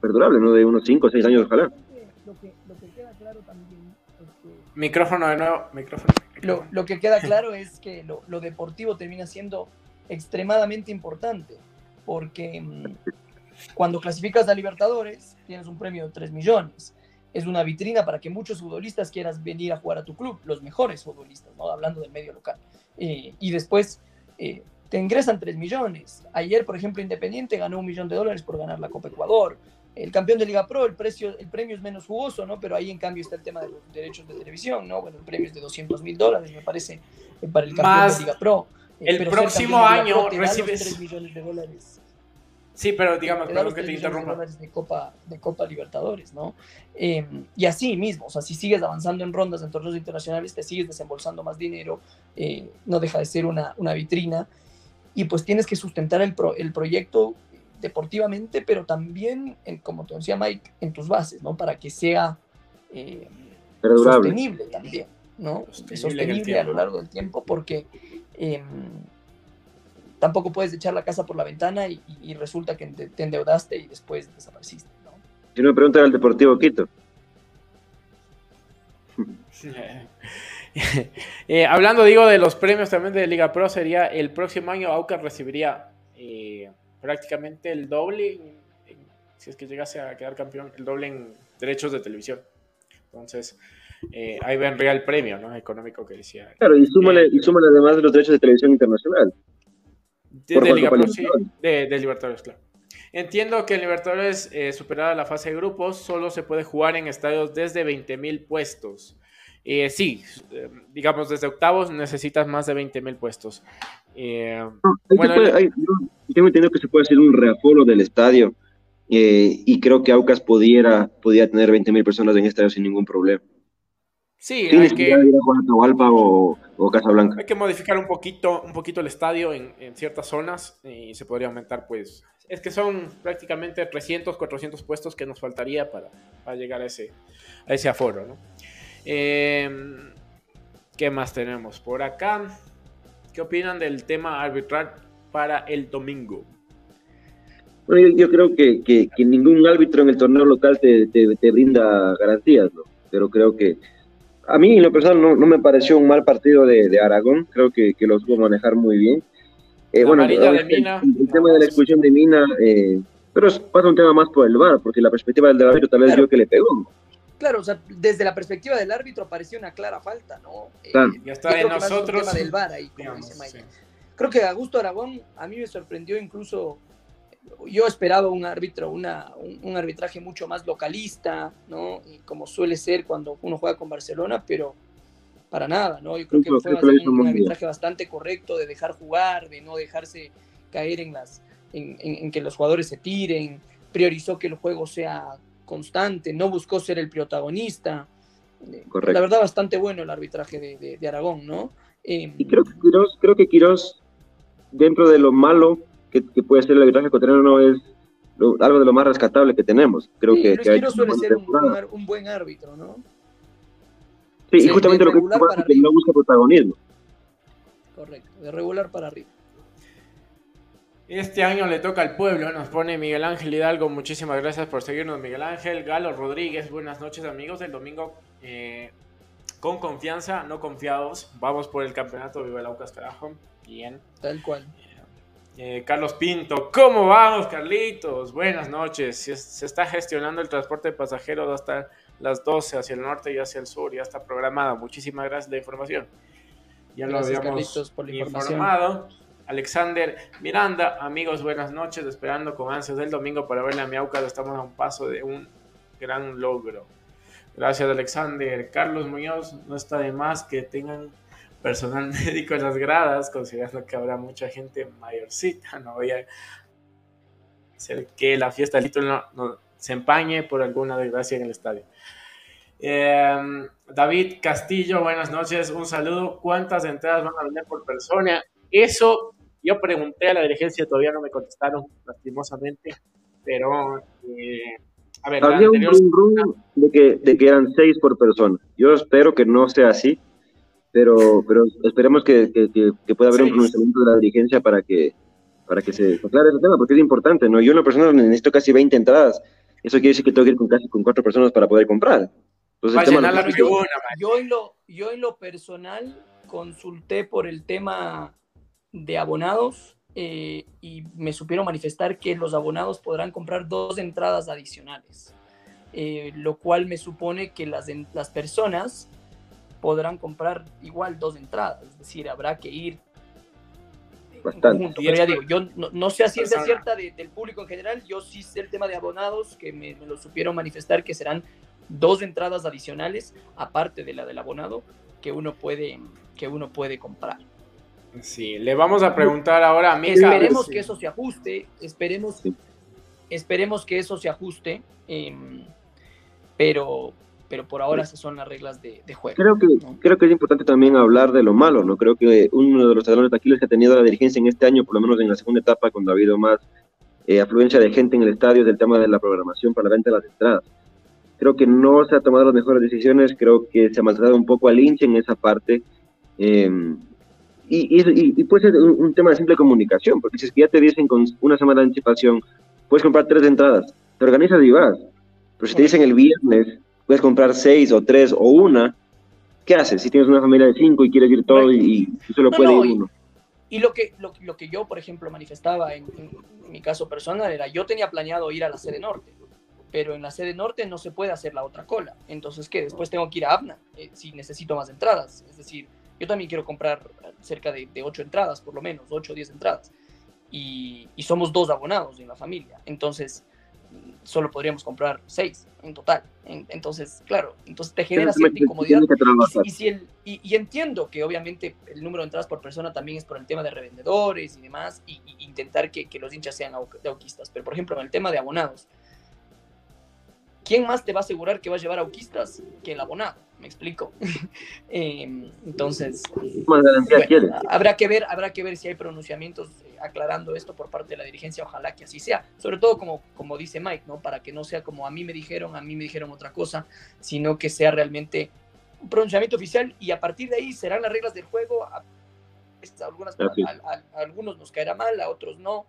perdurable, ¿no? De unos 5 o 6 años, ojalá. Lo que, lo que queda claro también es que Micrófono de nuevo, micrófono. Lo, lo que queda claro es que lo, lo deportivo termina siendo extremadamente importante, porque mm, cuando clasificas a Libertadores tienes un premio de 3 millones. Es una vitrina para que muchos futbolistas quieras venir a jugar a tu club, los mejores futbolistas, ¿no? hablando del medio local. Eh, y después eh, te ingresan 3 millones. Ayer, por ejemplo, Independiente ganó un millón de dólares por ganar la Copa Ecuador. El campeón de Liga Pro, el, precio, el premio es menos jugoso, ¿no? Pero ahí en cambio está el tema de los derechos de televisión, ¿no? Bueno, el premio es de 200 mil dólares, me parece, eh, para el campeón Más de Liga Pro. Eh, el pero próximo año Pro recibes- 3 millones de dólares. Sí, pero digamos, los que te 3 millones de interrumpa. de Copa, de Copa Libertadores, ¿no? Eh, y así mismo, o sea, si sigues avanzando en rondas en torneos internacionales, te sigues desembolsando más dinero, eh, no deja de ser una, una vitrina, y pues tienes que sustentar el, pro- el proyecto deportivamente, pero también, en, como te decía Mike, en tus bases, ¿no? Para que sea eh, sostenible también, ¿no? Sostenible a lo largo del tiempo, porque em, tampoco puedes echar la casa por la ventana y, y resulta que te, te endeudaste y después desapareciste, ¿no? Si no me preguntan al Deportivo Quito. Eh, hablando, digo, de los premios también de Liga Pro, sería el próximo año Aucas recibiría eh, prácticamente el doble, en- en- si es que llegase a quedar campeón, el doble en derechos de televisión. Entonces, eh, ahí vendría el premio ¿no? económico que decía. Claro, y súmale, y súmale además los derechos de televisión internacional. De, de Liga Pro, sí, de, de Libertadores, claro. Entiendo que en Libertadores, eh, superada la fase de grupos, solo se puede jugar en estadios desde 20.000 puestos. Eh, sí, eh, digamos, desde octavos necesitas más de 20.000 puestos. Eh, Ahí Bueno, puede- ahí- tengo entendido que se puede hacer un reaforo del estadio eh, y creo que Aucas pudiera, pudiera tener 20.000 personas en el estadio sin ningún problema. sí, Sin hay que, ir a o, o Casablanca. hay que modificar un poquito, un poquito el estadio en, en ciertas zonas y se podría aumentar, pues. Es que son prácticamente 300, 400 puestos que nos faltaría para, para llegar a ese, a ese aforo, ¿no? Eh, ¿Qué más tenemos por acá? ¿Qué opinan del tema arbitral para el domingo? Bueno, yo, yo creo que, que- que ningún árbitro en el torneo local te, te- te brinda garantías, ¿no? Pero creo que a mí, en lo personal, no, no me pareció un mal partido de, de Aragón. Creo que, que lo supo manejar muy bien. Eh, bueno, el, Mina, el tema de la expulsión de Mina, eh, pero pasa un tema más por el VAR, porque la perspectiva del árbitro tal vez Claro. vio que le pegó. Claro, o sea, desde la perspectiva del árbitro apareció una clara falta, ¿no? Eh. Ya está es un nosotros. tema del VAR ahí, como digamos, dice Mike. sí. Creo que Augusto Aragón a mí me sorprendió incluso, yo esperaba un árbitro, una, un, un arbitraje mucho más localista, ¿no? Y como suele ser cuando uno juega con Barcelona, pero para nada, ¿no? Yo creo que fue un, arbitraje bastante correcto de dejar jugar, de no dejarse caer en las en, en- en que los jugadores se tiren, priorizó que el juego sea constante, no buscó ser el protagonista. Correcto. La verdad, bastante bueno el arbitraje de, de- de Aragón, ¿no? Eh, Y creo que Quirós, creo que Quirós, dentro de lo malo que, que puede ser el arbitraje ecuatoriano, es lo- algo de lo más rescatable que tenemos. Creo sí, que, Luis que Quiro suele ser un, buen árbitro, ¿no? Sí, y justamente lo que es que no busca protagonismo. Correcto, de regular para arriba. Este año le toca al pueblo, nos pone Miguel Ángel Hidalgo. Muchísimas gracias por seguirnos, Miguel Ángel. Galo Rodríguez, buenas noches, amigos del domingo. Eh, con confianza, no confiados. Vamos por el campeonato. Viva el Aucas, carajo. Bien. Tal cual. Eh, Carlos Pinto, ¿cómo vamos, Carlitos? Buenas noches. Se, se está gestionando el transporte de pasajeros hasta las 12 hacia el norte y hacia el sur. Ya está programado. Muchísimas gracias de la información. Ya Gracias, lo habíamos por la informado. Alexander Miranda, amigos, buenas noches. Esperando con ansias del domingo para verle a mi Aucas. Estamos a un paso de un gran logro. Gracias, Alexander. Carlos Muñoz, no está de más que tengan personal médico en las gradas, considerando que habrá mucha gente mayorcita. No voy a hacer que la fiesta del título no, no se empañe por alguna desgracia en el estadio. Eh, David Castillo, buenas noches, un saludo. ¿Cuántas entradas van a vender por persona? Eso yo pregunté a la dirigencia, todavía no me contestaron, lastimosamente, pero eh, a ver, Había un anterior rum de que, de que eran seis por persona. Yo espero que no sea así, pero, pero esperemos que, que, que- que pueda haber un pronunciamiento de la dirigencia para que, para que se aclare ese tema, porque es importante, ¿no? Yo en lo personal necesito casi 20 entradas. Eso quiere decir que tengo que ir con casi con cuatro personas para poder comprar. Entonces, va el tema la tribuna. Yo en lo, yo en lo personal consulté por el tema de abonados eh, y me supieron manifestar que los abonados podrán comprar dos entradas adicionales, eh, lo cual me supone que las, en- las personas podrán comprar igual dos entradas, es decir, habrá que ir Bastante. Pero ya digo, yo no, no sé a ciencia cierta de- del público en general, yo sí sé el tema de abonados, que me, me lo supieron manifestar que serán dos entradas adicionales, aparte de la del abonado, que uno puede, que uno puede comprar. Sí, le vamos a preguntar ahora a Mika. Esperemos Sí. que eso se ajuste, esperemos, Sí. esperemos que eso se ajuste, em, pero, pero por ahora esas son las reglas de, juego. Creo que, creo que es importante también hablar de lo malo, ¿no? Creo que uno de los talones de Aquiles que ha tenido la dirigencia en este año, por lo menos en la segunda etapa, cuando ha habido más eh, afluencia de gente en el estadio, es el tema de la programación para la venta de las entradas. Creo que no se ha tomado las mejores decisiones, creo que se ha maltratado un poco al hincha en esa parte. Em, y, y, puede ser un, tema de simple comunicación, porque si es que ya te dicen con una semana de anticipación, puedes comprar tres entradas, te organizas y vas. Pero si te dicen el viernes, puedes comprar seis o tres o una, ¿qué haces? Si tienes una familia de cinco y quieres ir todo y, solo puede ir uno. Y lo que, lo, que yo, por ejemplo, manifestaba en, mi caso personal era, yo tenía planeado ir a la sede norte, pero en la sede norte no se puede hacer la otra cola. Entonces, ¿qué? Después tengo que ir a Abna eh, si necesito más entradas. Es decir, yo también quiero comprar cerca de, ocho entradas, por lo menos, ocho o diez entradas. Y, somos dos abonados en la familia. Entonces, solo podríamos comprar seis en total. entonces, claro, entonces te genera cierta incomodidad. Y, si el, y, entiendo que obviamente el número de entradas por persona también es por el tema de revendedores y demás, y, intentar que, que, los hinchas sean auquistas. Pero, por ejemplo, en el tema de abonados, ¿quién más te va a asegurar que va a llevar auquistas que el abonado? me explico. Em, entonces, habrá que ver, habrá que ver si hay pronunciamientos eh, aclarando esto por parte de la dirigencia, ojalá que así sea, sobre todo como, como dice Mike, ¿no? Para que no sea como a mí me dijeron, a mí me dijeron otra cosa, sino que sea realmente un pronunciamiento oficial y a partir de ahí serán las reglas del juego. A, algunas, algunos nos caerá mal, a otros no,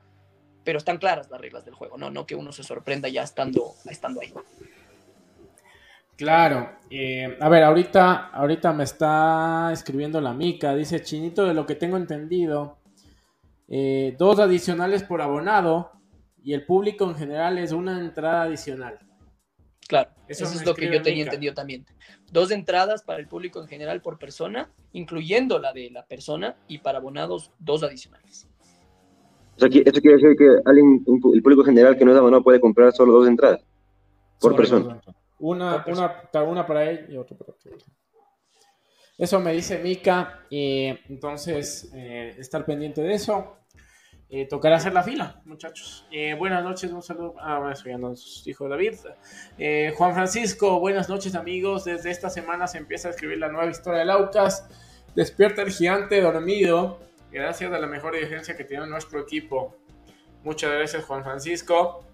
pero están claras las reglas del juego, no, no que uno se sorprenda ya estando, estando ahí. Claro. Eh, a ver, ahorita, ahorita me está escribiendo la mica. Dice Chinito, de lo que tengo entendido, eh, dos adicionales por abonado y el público en general es una entrada adicional. Claro, eso, es lo que yo tenía entendido también. Dos entradas para el público en general por persona, incluyendo la de la persona, y para abonados dos adicionales. O sea, ¿Eso quiere decir que alguien, el público general que no es abonado puede comprar solo dos entradas por persona? Una, una, una para él y otra para otro. Eso me dice Mika. y entonces, eh, estar pendiente de eso. Eh, tocará hacer la fila, muchachos. Eh, buenas noches, un saludo. Ah, eso ya nos dijo David. Juan Francisco, buenas noches, amigos. Desde esta semana se empieza a escribir la nueva historia de Laucas. Despierta el gigante dormido. Gracias a la mejor dirigencia que tiene nuestro equipo. Muchas gracias, Juan Francisco.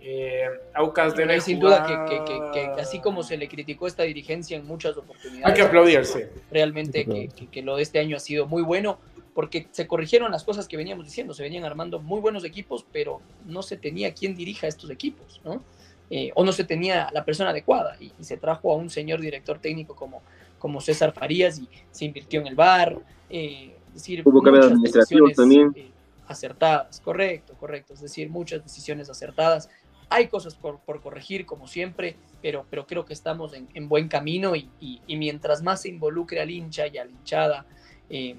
Eh, Aucas debe sin duda que, así como se le criticó esta dirigencia en muchas oportunidades. Hay que aplaudirse. Realmente que, lo de este año ha sido muy bueno porque se corrigieron las cosas que veníamos diciendo, se venían armando muy buenos equipos, pero no se tenía quien dirija estos equipos, ¿no? Eh, o no se tenía la persona adecuada y, se trajo a un señor director técnico como, como César Farías y se invirtió en el bar, eh, decir, Hubo muchas decisiones también. Eh, acertadas, correcto, correcto, es decir, muchas decisiones acertadas hay cosas por, corregir, como siempre, pero, pero creo que estamos en, buen camino y, mientras más se involucre al hincha y a la hinchada, eh,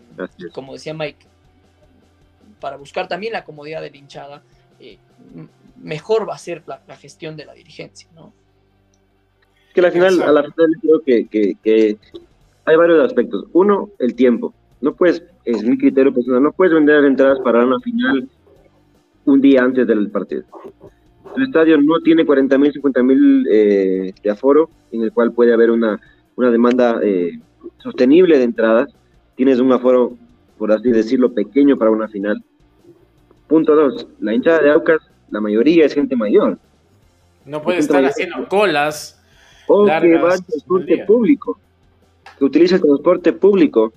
como decía Mike, para buscar también la comodidad de la hinchada, eh, mejor va a ser la, gestión de la dirigencia, ¿no? que al final, a la final creo que, hay varios aspectos. Uno, el tiempo. No puedes, es mi criterio personal, no puedes vender entradas para una final un día antes del partido. El estadio no tiene 40.000, 50.000 eh, de aforo, en el cual puede haber una, una demanda eh, sostenible de entradas. Tienes un aforo, por así decirlo, pequeño para una final. Punto dos, la hinchada de Aucas, la mayoría es gente mayor. No puede estar haciendo colas. O que va al transporte público, que utiliza el transporte público.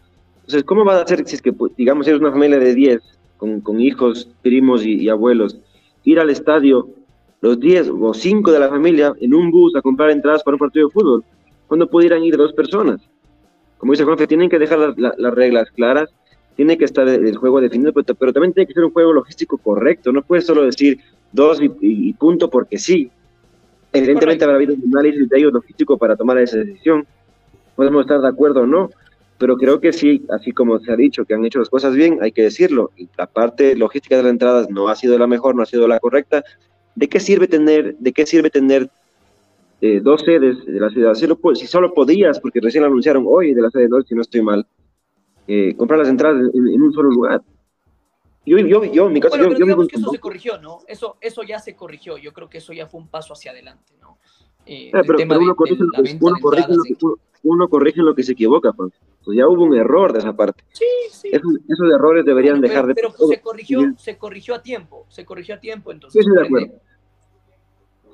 Entonces, ¿cómo va a hacer si es que, pues, digamos, eres una familia de 10, con, con hijos, primos y, y abuelos, ir al estadio los 10 o 5 de la familia en un bus a comprar entradas para un partido de fútbol, cuando pudieran ir dos personas. Como dice Juanfe, tienen que dejar las reglas claras, tiene que estar el juego definido, pero, también tiene que ser un juego logístico correcto, no puedes solo decir dos y, punto porque sí. Evidentemente habrá habido un análisis de ellos logístico para tomar esa decisión. Podemos estar de acuerdo o no, pero creo que sí, así como se ha dicho que han hecho las cosas bien, hay que decirlo. La parte logística de las entradas no ha sido la mejor, no ha sido la correcta, ¿De qué sirve tener, de qué sirve tener eh, dos sedes de la ciudad? Si, solo podías, porque recién anunciaron hoy de la sede norte, si no estoy mal, eh, comprar las entradas en, un solo lugar. yo, yo, yo, en mi caso, Bueno, yo, pero yo digamos que eso se corrigió, ¿no? Eso, eso ya se corrigió. Yo creo que eso ya fue un paso hacia adelante, ¿no? Eh, Ah, el pero, tema pero uno, de- corrige de que, uno, de corrige lo que, uno, corrige lo que se equivoca, pues. Pues ya hubo un error de esa parte. Sí, sí. Esos, esos errores deberían Bueno, dejar pero, de pero todo. se corrigió, Y- se corrigió a tiempo, se corrigió a tiempo, Sí, entonces. estoy de por ende, acuerdo.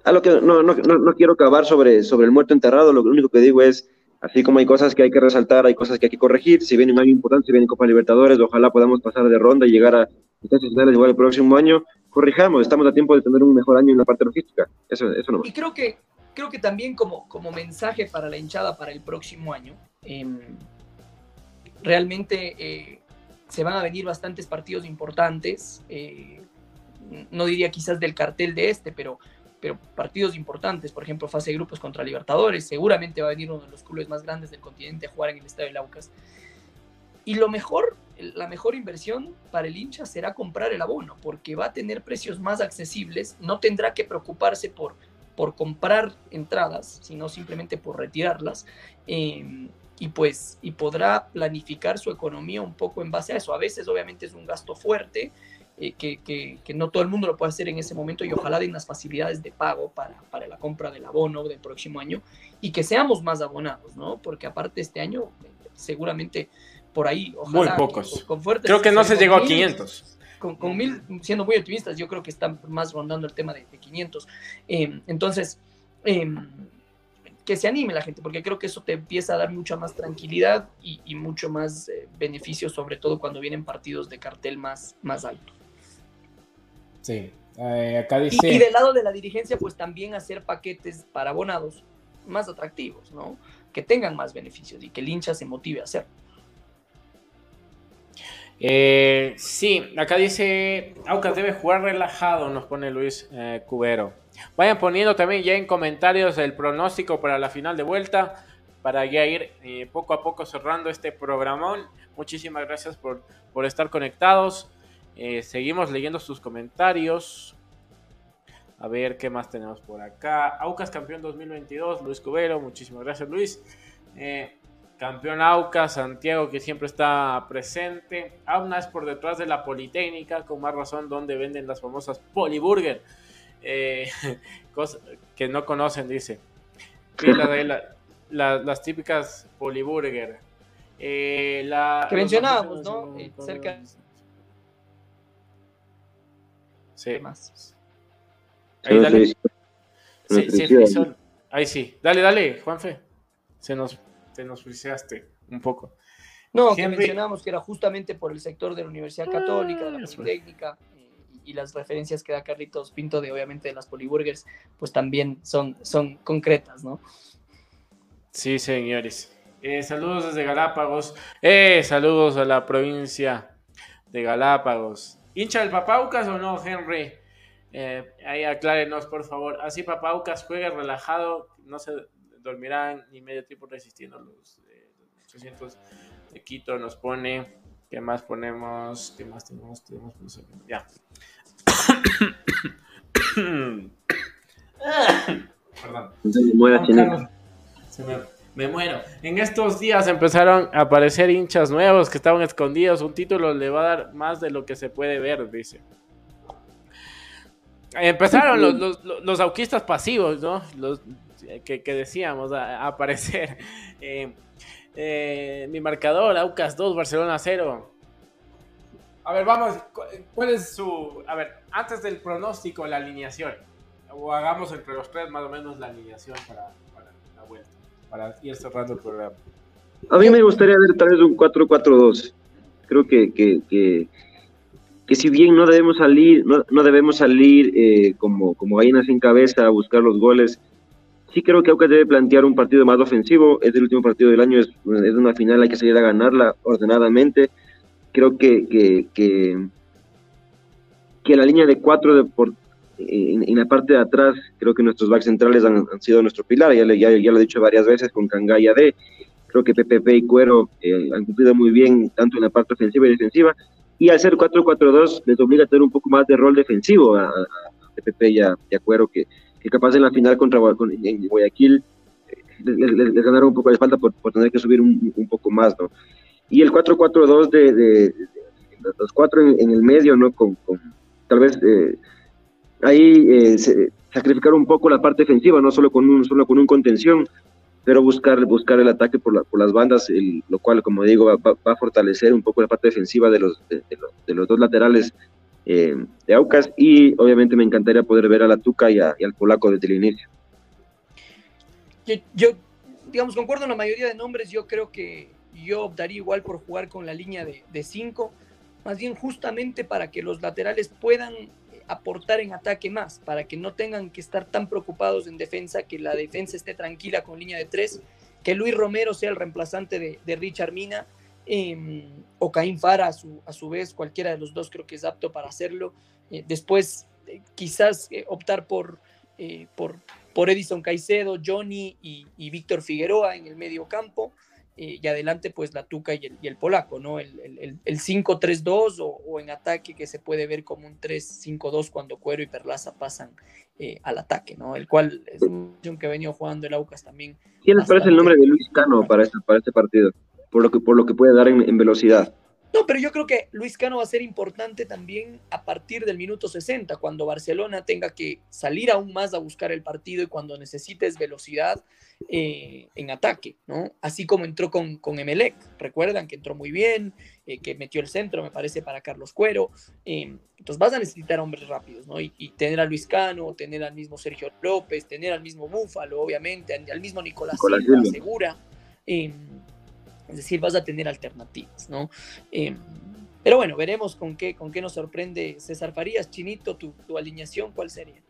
A lo que no, no, no, no quiero cavar sobre, sobre el muerto enterrado, lo único que digo es, así como hay cosas que hay que resaltar, hay cosas que hay que corregir, si viene un año importante, si viene Copa Libertadores, ojalá podamos pasar de ronda y llegar a instancias finales igual el próximo año, corrijamos, estamos a tiempo de tener un mejor año en la parte logística, eso, eso no Y creo que, creo que también como, como mensaje para la hinchada para el próximo año, em, realmente eh, se van a venir bastantes partidos importantes. eh, no diría quizás del cartel de este, pero, pero partidos importantes, por ejemplo, fase de grupos contra Libertadores. Seguramente va a venir uno de los clubes más grandes del continente a jugar en el Estadio del Aucas. Y lo mejor, la mejor inversión para el hincha será comprar el abono, porque va a tener precios más accesibles, no tendrá que preocuparse por, por comprar entradas, sino simplemente por retirarlas. eh, y pues y podrá planificar su economía un poco en base a eso. A veces obviamente es un gasto fuerte eh, que, que- que no todo el mundo lo puede hacer en ese momento y ojalá den las facilidades de pago para, para la compra del abono del próximo año y que seamos más abonados, ¿no? Porque aparte este año seguramente por ahí, ojalá Muy pocos. con- con fuertes Creo que no se llegó a mil, 500. Con, con mil, siendo muy optimistas, yo creo que están más rondando el tema de, de 500. Eh, entonces, eh, que se anime la gente, porque creo que eso te empieza a dar mucha más tranquilidad y, y mucho más eh, beneficio, sobre todo cuando vienen partidos de cartel más, más alto. Sí. Eh, acá Y, dice. y del lado de la dirigencia, pues también hacer paquetes para abonados más atractivos, ¿no? Que tengan más beneficios y que el hincha se motive a hacerlo. Eh, sí, acá dice, Aucas debe jugar relajado, nos pone Luis eh, Cubero. Vayan poniendo también ya en comentarios el pronóstico para la final de vuelta, para ya ir eh, poco a poco cerrando este programón. Muchísimas gracias por, por estar conectados. Eh, seguimos leyendo sus comentarios. A ver qué más tenemos por acá. Aucas campeón 2022, Luis Cubero. Muchísimas gracias, Luis. Eh, Campeón Aucas, Santiago que siempre está presente. Auna es por detrás de la Politécnica, con más razón donde venden las famosas Poliburger. Eh, cosa que no conocen, dice. Y la de la- la- las típicas Poliburger. Eh, la, Que mencionábamos, ¿no? Eh, cerca- Sí. ¿Qué más? Ahí, dale. Sí, Sí, sí, sí, sí, son- ahí sí. Dale, dale, Juanfe. Se nos, te nos friseaste un poco. No, que Henry- mencionamos que era justamente por el sector de la Universidad Católica, de la Ah. Politécnica, y las referencias que da Carlitos Pinto de obviamente de las Poliburgers, pues también son, son concretas, ¿no? Sí, señores. Eh, saludos desde Galápagos. Eh, saludos a la provincia de Galápagos. ¿Hincha del Papaucas o no, Henry? Eh, ahí aclárenos, por favor. Así Papaucas juega relajado, no se dormirán ni medio tiempo resistiendo los eh, 800 de Quito. Nos pone. ¿Qué más ponemos? ¿Qué más tenemos? Tenemos ya. Perdón. Carlos, se me muero. En estos días empezaron a aparecer hinchas nuevos que estaban escondidos. Un título le va a dar más de lo que se puede ver, dice. Empezaron los, los, los- los auquistas pasivos, ¿no? Los que, que decíamos a, a aparecer. Eh, eh, mi marcador, Aucas 2, Barcelona 0. A ver, vamos. cu- ¿Cuál es su. A ver, antes del pronóstico, la alineación. O hagamos entre los tres más o menos la alineación para, para la vuelta. Para ir cerrando el programa. A mí me gustaría ver tal vez un 4-4-2. Creo que, que, que, que si bien no debemos salir, no, no debemos salir eh, como, como gallinas sin cabeza a buscar los goles, sí creo que Aucas debe plantear un partido más ofensivo. Es el último partido del año, es, es una final, hay que salir a ganarla ordenadamente. Creo que, que, que, que la línea de cuatro de por, en, en la parte de atrás, creo que nuestros backs centrales han, han sido nuestro pilar, ya, ya, ya lo he dicho varias veces con Kanga y AD. Creo que PPP y Cuero eh, han cumplido muy bien tanto en la parte ofensiva y defensiva. Y al ser 4-4-2 les obliga a tener un poco más de rol defensivo a- a PPP y a, y a Cuero, que, que capaz en la final contra con- en Guayaquil eh, les, les- les ganaron un poco de espalda por, por tener que subir un, un poco más, ¿no? Y el 4-4-2 de, de- de- los cuatro en, el medio, ¿no? Con, tal vez eh, ahí eh, sacrificar un poco la parte defensiva, no solo con un, solo con un contención, pero buscar, buscar el ataque por, por las bandas, lo cual, como digo, va, a fortalecer un poco la parte defensiva de los, de, los, dos laterales eh, de Aucas y obviamente me encantaría poder ver a la Tuca y, al polaco desde el inicio. Yo, digamos, concuerdo en la mayoría de nombres, yo creo que yo optaría igual por jugar con la línea de cinco, más bien justamente para que los laterales puedan aportar en ataque más, para que no tengan que estar tan preocupados en defensa, que la defensa esté tranquila con línea de tres, que Luis Romero sea el reemplazante de, Richard Mina, em, o Caín Fara a su, a su vez, cualquiera de los dos creo que es apto para hacerlo. Eh, después, eh, quizás eh, optar por, por, por Edison Caicedo, Johnny y, y Víctor Figueroa en el medio campo. Eh, y adelante pues la Tuca y el, y el polaco, ¿no? El, el, el 5-3-2 o, o, en ataque que se puede ver como un 3-5-2 cuando Cuero y Perlaza pasan eh, al ataque, ¿no? El cual es un que ha venido jugando el Aucas también. ¿Quién les parece el nombre de Luis Cano para este, para este partido? Por lo que, por lo que puede dar en velocidad. No, pero yo creo que Luis Cano va a ser importante también a partir del minuto 60, cuando Barcelona tenga que salir aún más a buscar el partido y cuando necesites velocidad eh, en ataque, ¿no? Así como entró con, con Emelec. Recuerdan que entró muy bien, eh, que metió el centro, me parece, para Carlos Cuero. Eh, entonces vas a necesitar hombres rápidos, ¿no? Y, tener a Luis Cano, tener al mismo Sergio López, tener al mismo Búfalo, obviamente, al mismo Nicolás, Nicolás Silva, Segura. Es decir, vas a tener alternativas, ¿no? Em, pero bueno, veremos con qué, con qué nos sorprende César Farías. Chinito, tu, alineación, ¿cuál sería?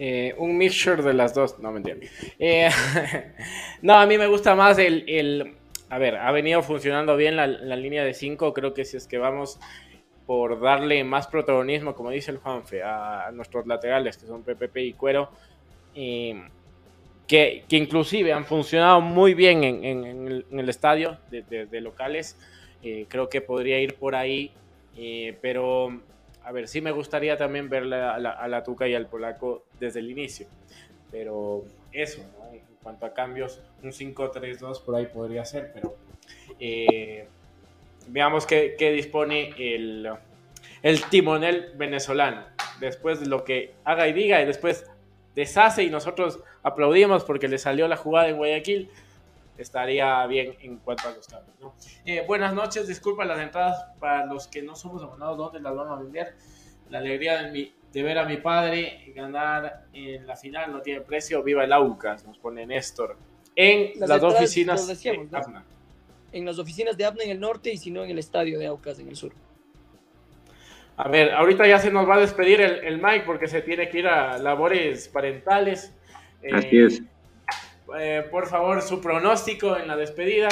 Eh, un mixture de las dos, no me entiendo. Eh, no, a mí me gusta más el, A ver, ha venido funcionando bien la, línea de 5. Creo que si es que vamos por darle más protagonismo, como dice el Juanfe, a, nuestros laterales, que son PPP y Cuero. Eh, que, inclusive han funcionado muy bien en, el, estadio de, locales. Eh, creo que podría ir por ahí, eh, pero a ver, sí me gustaría también ver a la, Tuca y al Polaco desde el inicio. Pero eso, en cuanto a cambios, un 5-3-2 por ahí podría ser, pero eh, veamos qué, dispone el, el timonel venezolano. Después de lo que haga y diga, y después deshace y nosotros aplaudimos porque le salió la jugada en Guayaquil, estaría bien en cuanto a los cambios. Eh, buenas noches, disculpa las entradas para los que no somos abonados, ¿dónde las vamos a vender? La alegría de, de ver a mi padre ganar en la final no tiene precio, viva el Aucas, nos pone Néstor. En las, dos oficinas de En las oficinas de APNA en el norte y si no en el estadio de Aucas en el sur. A ver, ahorita ya se nos va a despedir el, Mike porque se tiene que ir a labores parentales. Así es. Eh, eh, por favor, su pronóstico en la despedida.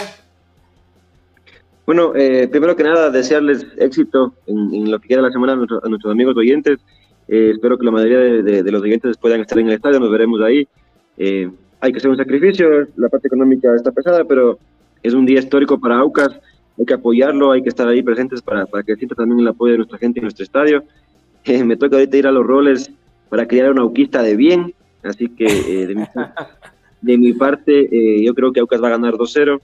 Bueno, eh, primero que nada, desearles éxito en, lo que queda la semana a, nuestros amigos oyentes. espero que la mayoría de, los oyentes puedan estar en el estadio, nos veremos ahí. hay que hacer un sacrificio, la parte económica está pesada, pero es un día histórico para Aucas hay que apoyarlo, hay que estar ahí presentes para, para que sienta también el apoyo de nuestra gente y nuestro estadio. Eh, me toca ahorita ir a los roles para crear una auquista de bien, así que eh, de, mi, parte eh, yo creo que Aucas va a ganar 2-0.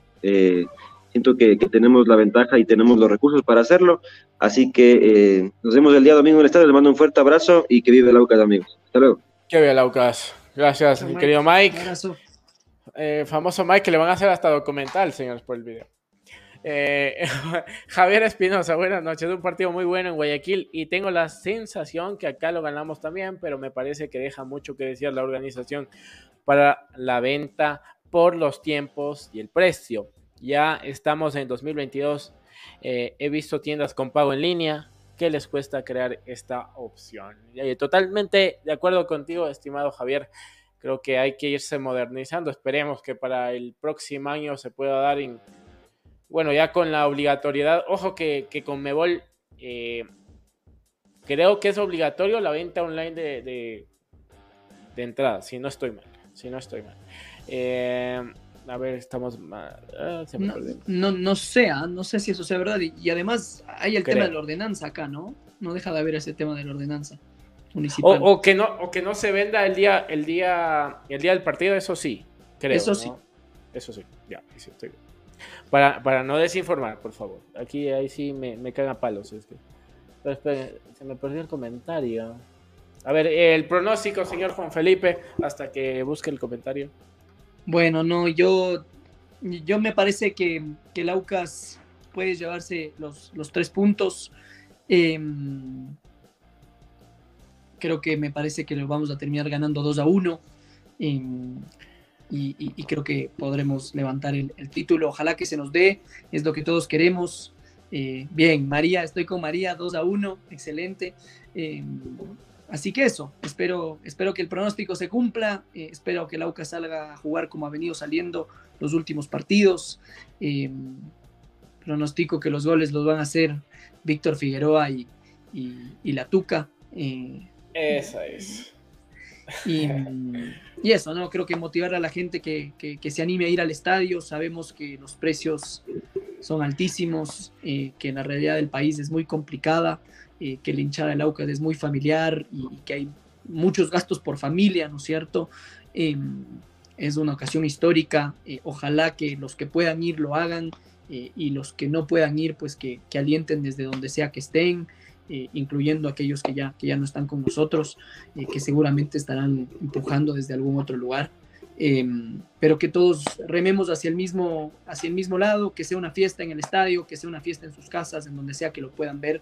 siento que, tenemos la ventaja y tenemos los recursos para hacerlo, así que nos vemos el día domingo en el estadio, les mando un fuerte abrazo y que vive el Aucas amigos. Hasta luego. Que vive el Aucas. Gracias, mi querido Mike. famoso Mike que le van a hacer hasta documental, señores, por el video. Eh, Javier Espinosa, buenas noches. Un partido muy bueno en Guayaquil y tengo la sensación que acá lo ganamos también, pero me parece que deja mucho que decir la organización para la venta por los tiempos y el precio. Ya estamos en 2022. Eh, he visto tiendas con pago en línea. ¿Qué les cuesta crear esta opción? totalmente de acuerdo contigo, estimado Javier. Creo que hay que irse modernizando. Esperemos que para el próximo año se pueda dar en bueno, ya con la obligatoriedad, ojo que, con Mebol eh, creo que es obligatorio la venta online de, de, entrada, si no estoy mal, si no estoy mal. Eh, a ver, estamos mal. Ah, no, no, sé, ah, no sé si eso sea verdad. Y, además hay el tema de la ordenanza acá, ¿no? No deja de haber ese tema de la ordenanza municipal. O, que no, o que no se venda el día, el día, el día del partido, eso sí, creo. Eso sí. Eso sí, ya, sí, estoy bien. Para, para no desinformar, por favor. Aquí ahí sí me, me cagan palos. Pero esperen, se me perdió el comentario. A ver, el pronóstico, señor Juan Felipe, hasta que busque el comentario. Bueno, no, yo, yo me parece que, que el puede llevarse los, los tres puntos. Em, creo que me parece que lo vamos a terminar ganando 2 a 1. Em, y, creo que podremos levantar el, título. Ojalá que se nos dé, es lo que todos queremos. Eh, bien, María, estoy con María, 2 a 1, excelente. Em, así que eso, espero, espero que el pronóstico se cumpla, eh, espero que el Aucas salga a jugar como ha venido saliendo los últimos partidos. Em, pronostico que los goles los van a hacer Víctor Figueroa y, y- y la Tuca. eh, Esa es. Y, y eso, ¿no? Creo que motivar a la gente que, que- que se anime a ir al estadio. Sabemos que los precios son altísimos, eh, que la realidad del país es muy complicada, eh, que la hinchada del Aucas es muy familiar y, y que hay muchos gastos por familia, ¿no es cierto? Eh, es una ocasión histórica. eh, ojalá que los que puedan ir lo hagan eh, y los que no puedan ir, pues que, que alienten desde donde sea que estén. Eh, incluyendo aquellos que ya, que ya no están con nosotros, eh, que seguramente estarán empujando desde algún otro lugar, eh, pero que todos rememos hacia el, mismo, hacia el mismo lado, que sea una fiesta en el estadio, que sea una fiesta en sus casas, en donde sea que lo puedan ver,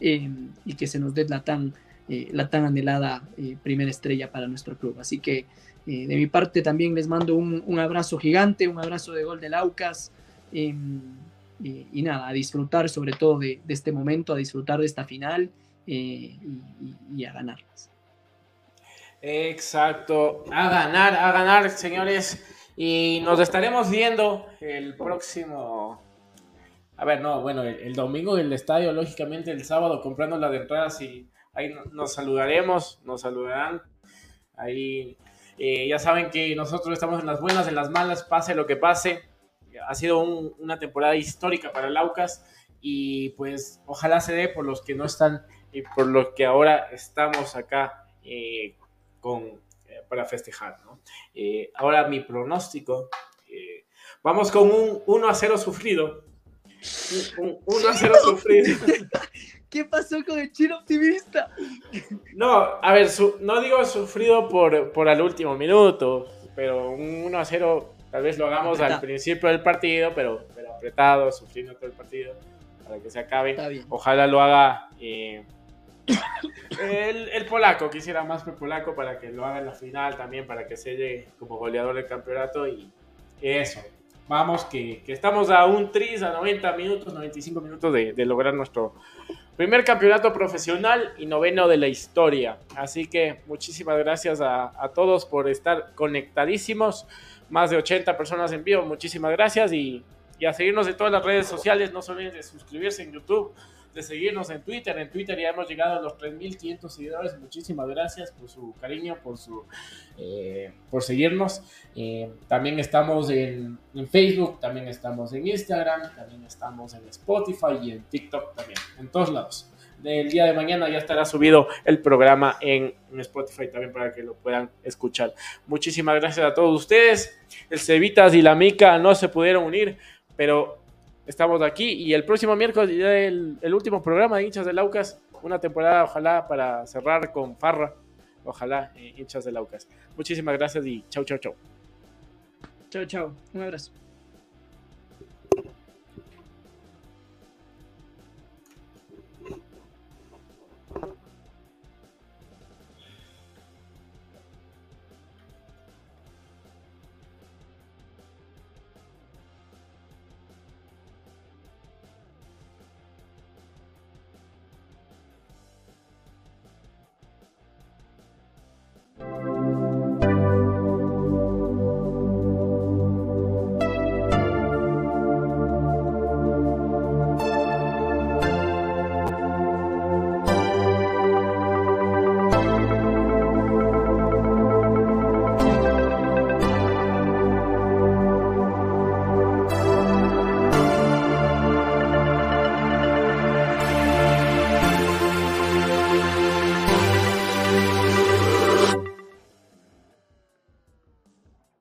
eh, y que se nos dé la tan, eh, la tan anhelada eh, primera estrella para nuestro club. Así que de mi parte también les mando un, un abrazo gigante, un abrazo de gol del Aucas. Y, nada, a disfrutar sobre todo de, este momento, a disfrutar de esta final eh, y, a ganarlas. Exacto. A ganar, a ganar, señores. Y nos estaremos viendo el próximo. A ver, no, bueno, el, domingo en el estadio, lógicamente el sábado comprando las entradas y ahí no- nos saludaremos, nos saludarán. Ahí eh, ya saben que nosotros estamos en las buenas, en las malas, pase lo que pase. Ha sido un- una temporada histórica para el Aucas y pues ojalá se dé por los que no están y por los que ahora estamos acá eh, con, eh, para festejar. ¿no? Eh, ahora mi pronóstico, vamos con un 1 a 0 sufrido. Un, un 1 a 0 sufrido. ¿Qué pasó con el chino optimista? No, a ver, su- no digo sufrido por, por al último minuto, pero un 1 a 0 tal vez lo hagamos al Apretado. principio del partido, pero, pero apretado, sufriendo todo el partido para que se acabe. Ojalá lo haga eh, el, el polaco, quisiera más que el polaco para que lo haga en la final también, para que selle como goleador del campeonato y eso. Vamos, que, que estamos a un tris, a 90 minutos, 95 minutos de, de lograr nuestro primer campeonato profesional y noveno de la historia. Así que muchísimas gracias a, a todos por estar conectadísimos. Más de 80 personas en vivo, muchísimas gracias y, y a seguirnos en todas las redes sociales. No se olviden de suscribirse en YouTube, de seguirnos en Twitter. En Twitter ya hemos llegado a los 3.500 seguidores. Muchísimas gracias por su cariño, por su eh, por seguirnos. Eh, también estamos en, en Facebook, también estamos en Instagram, también estamos en Spotify y en TikTok también, en todos lados. Del día de mañana ya estará subido el programa en, Spotify también para que lo puedan escuchar. Muchísimas gracias a todos ustedes. El Cevitas y la Mica no se pudieron unir, pero estamos aquí y el próximo miércoles el, el último programa de hinchas del Aucas, una temporada ojalá para cerrar con farra, ojalá eh, hinchas del Aucas. Muchísimas gracias y chau chau chau. Chao, chao. Un abrazo.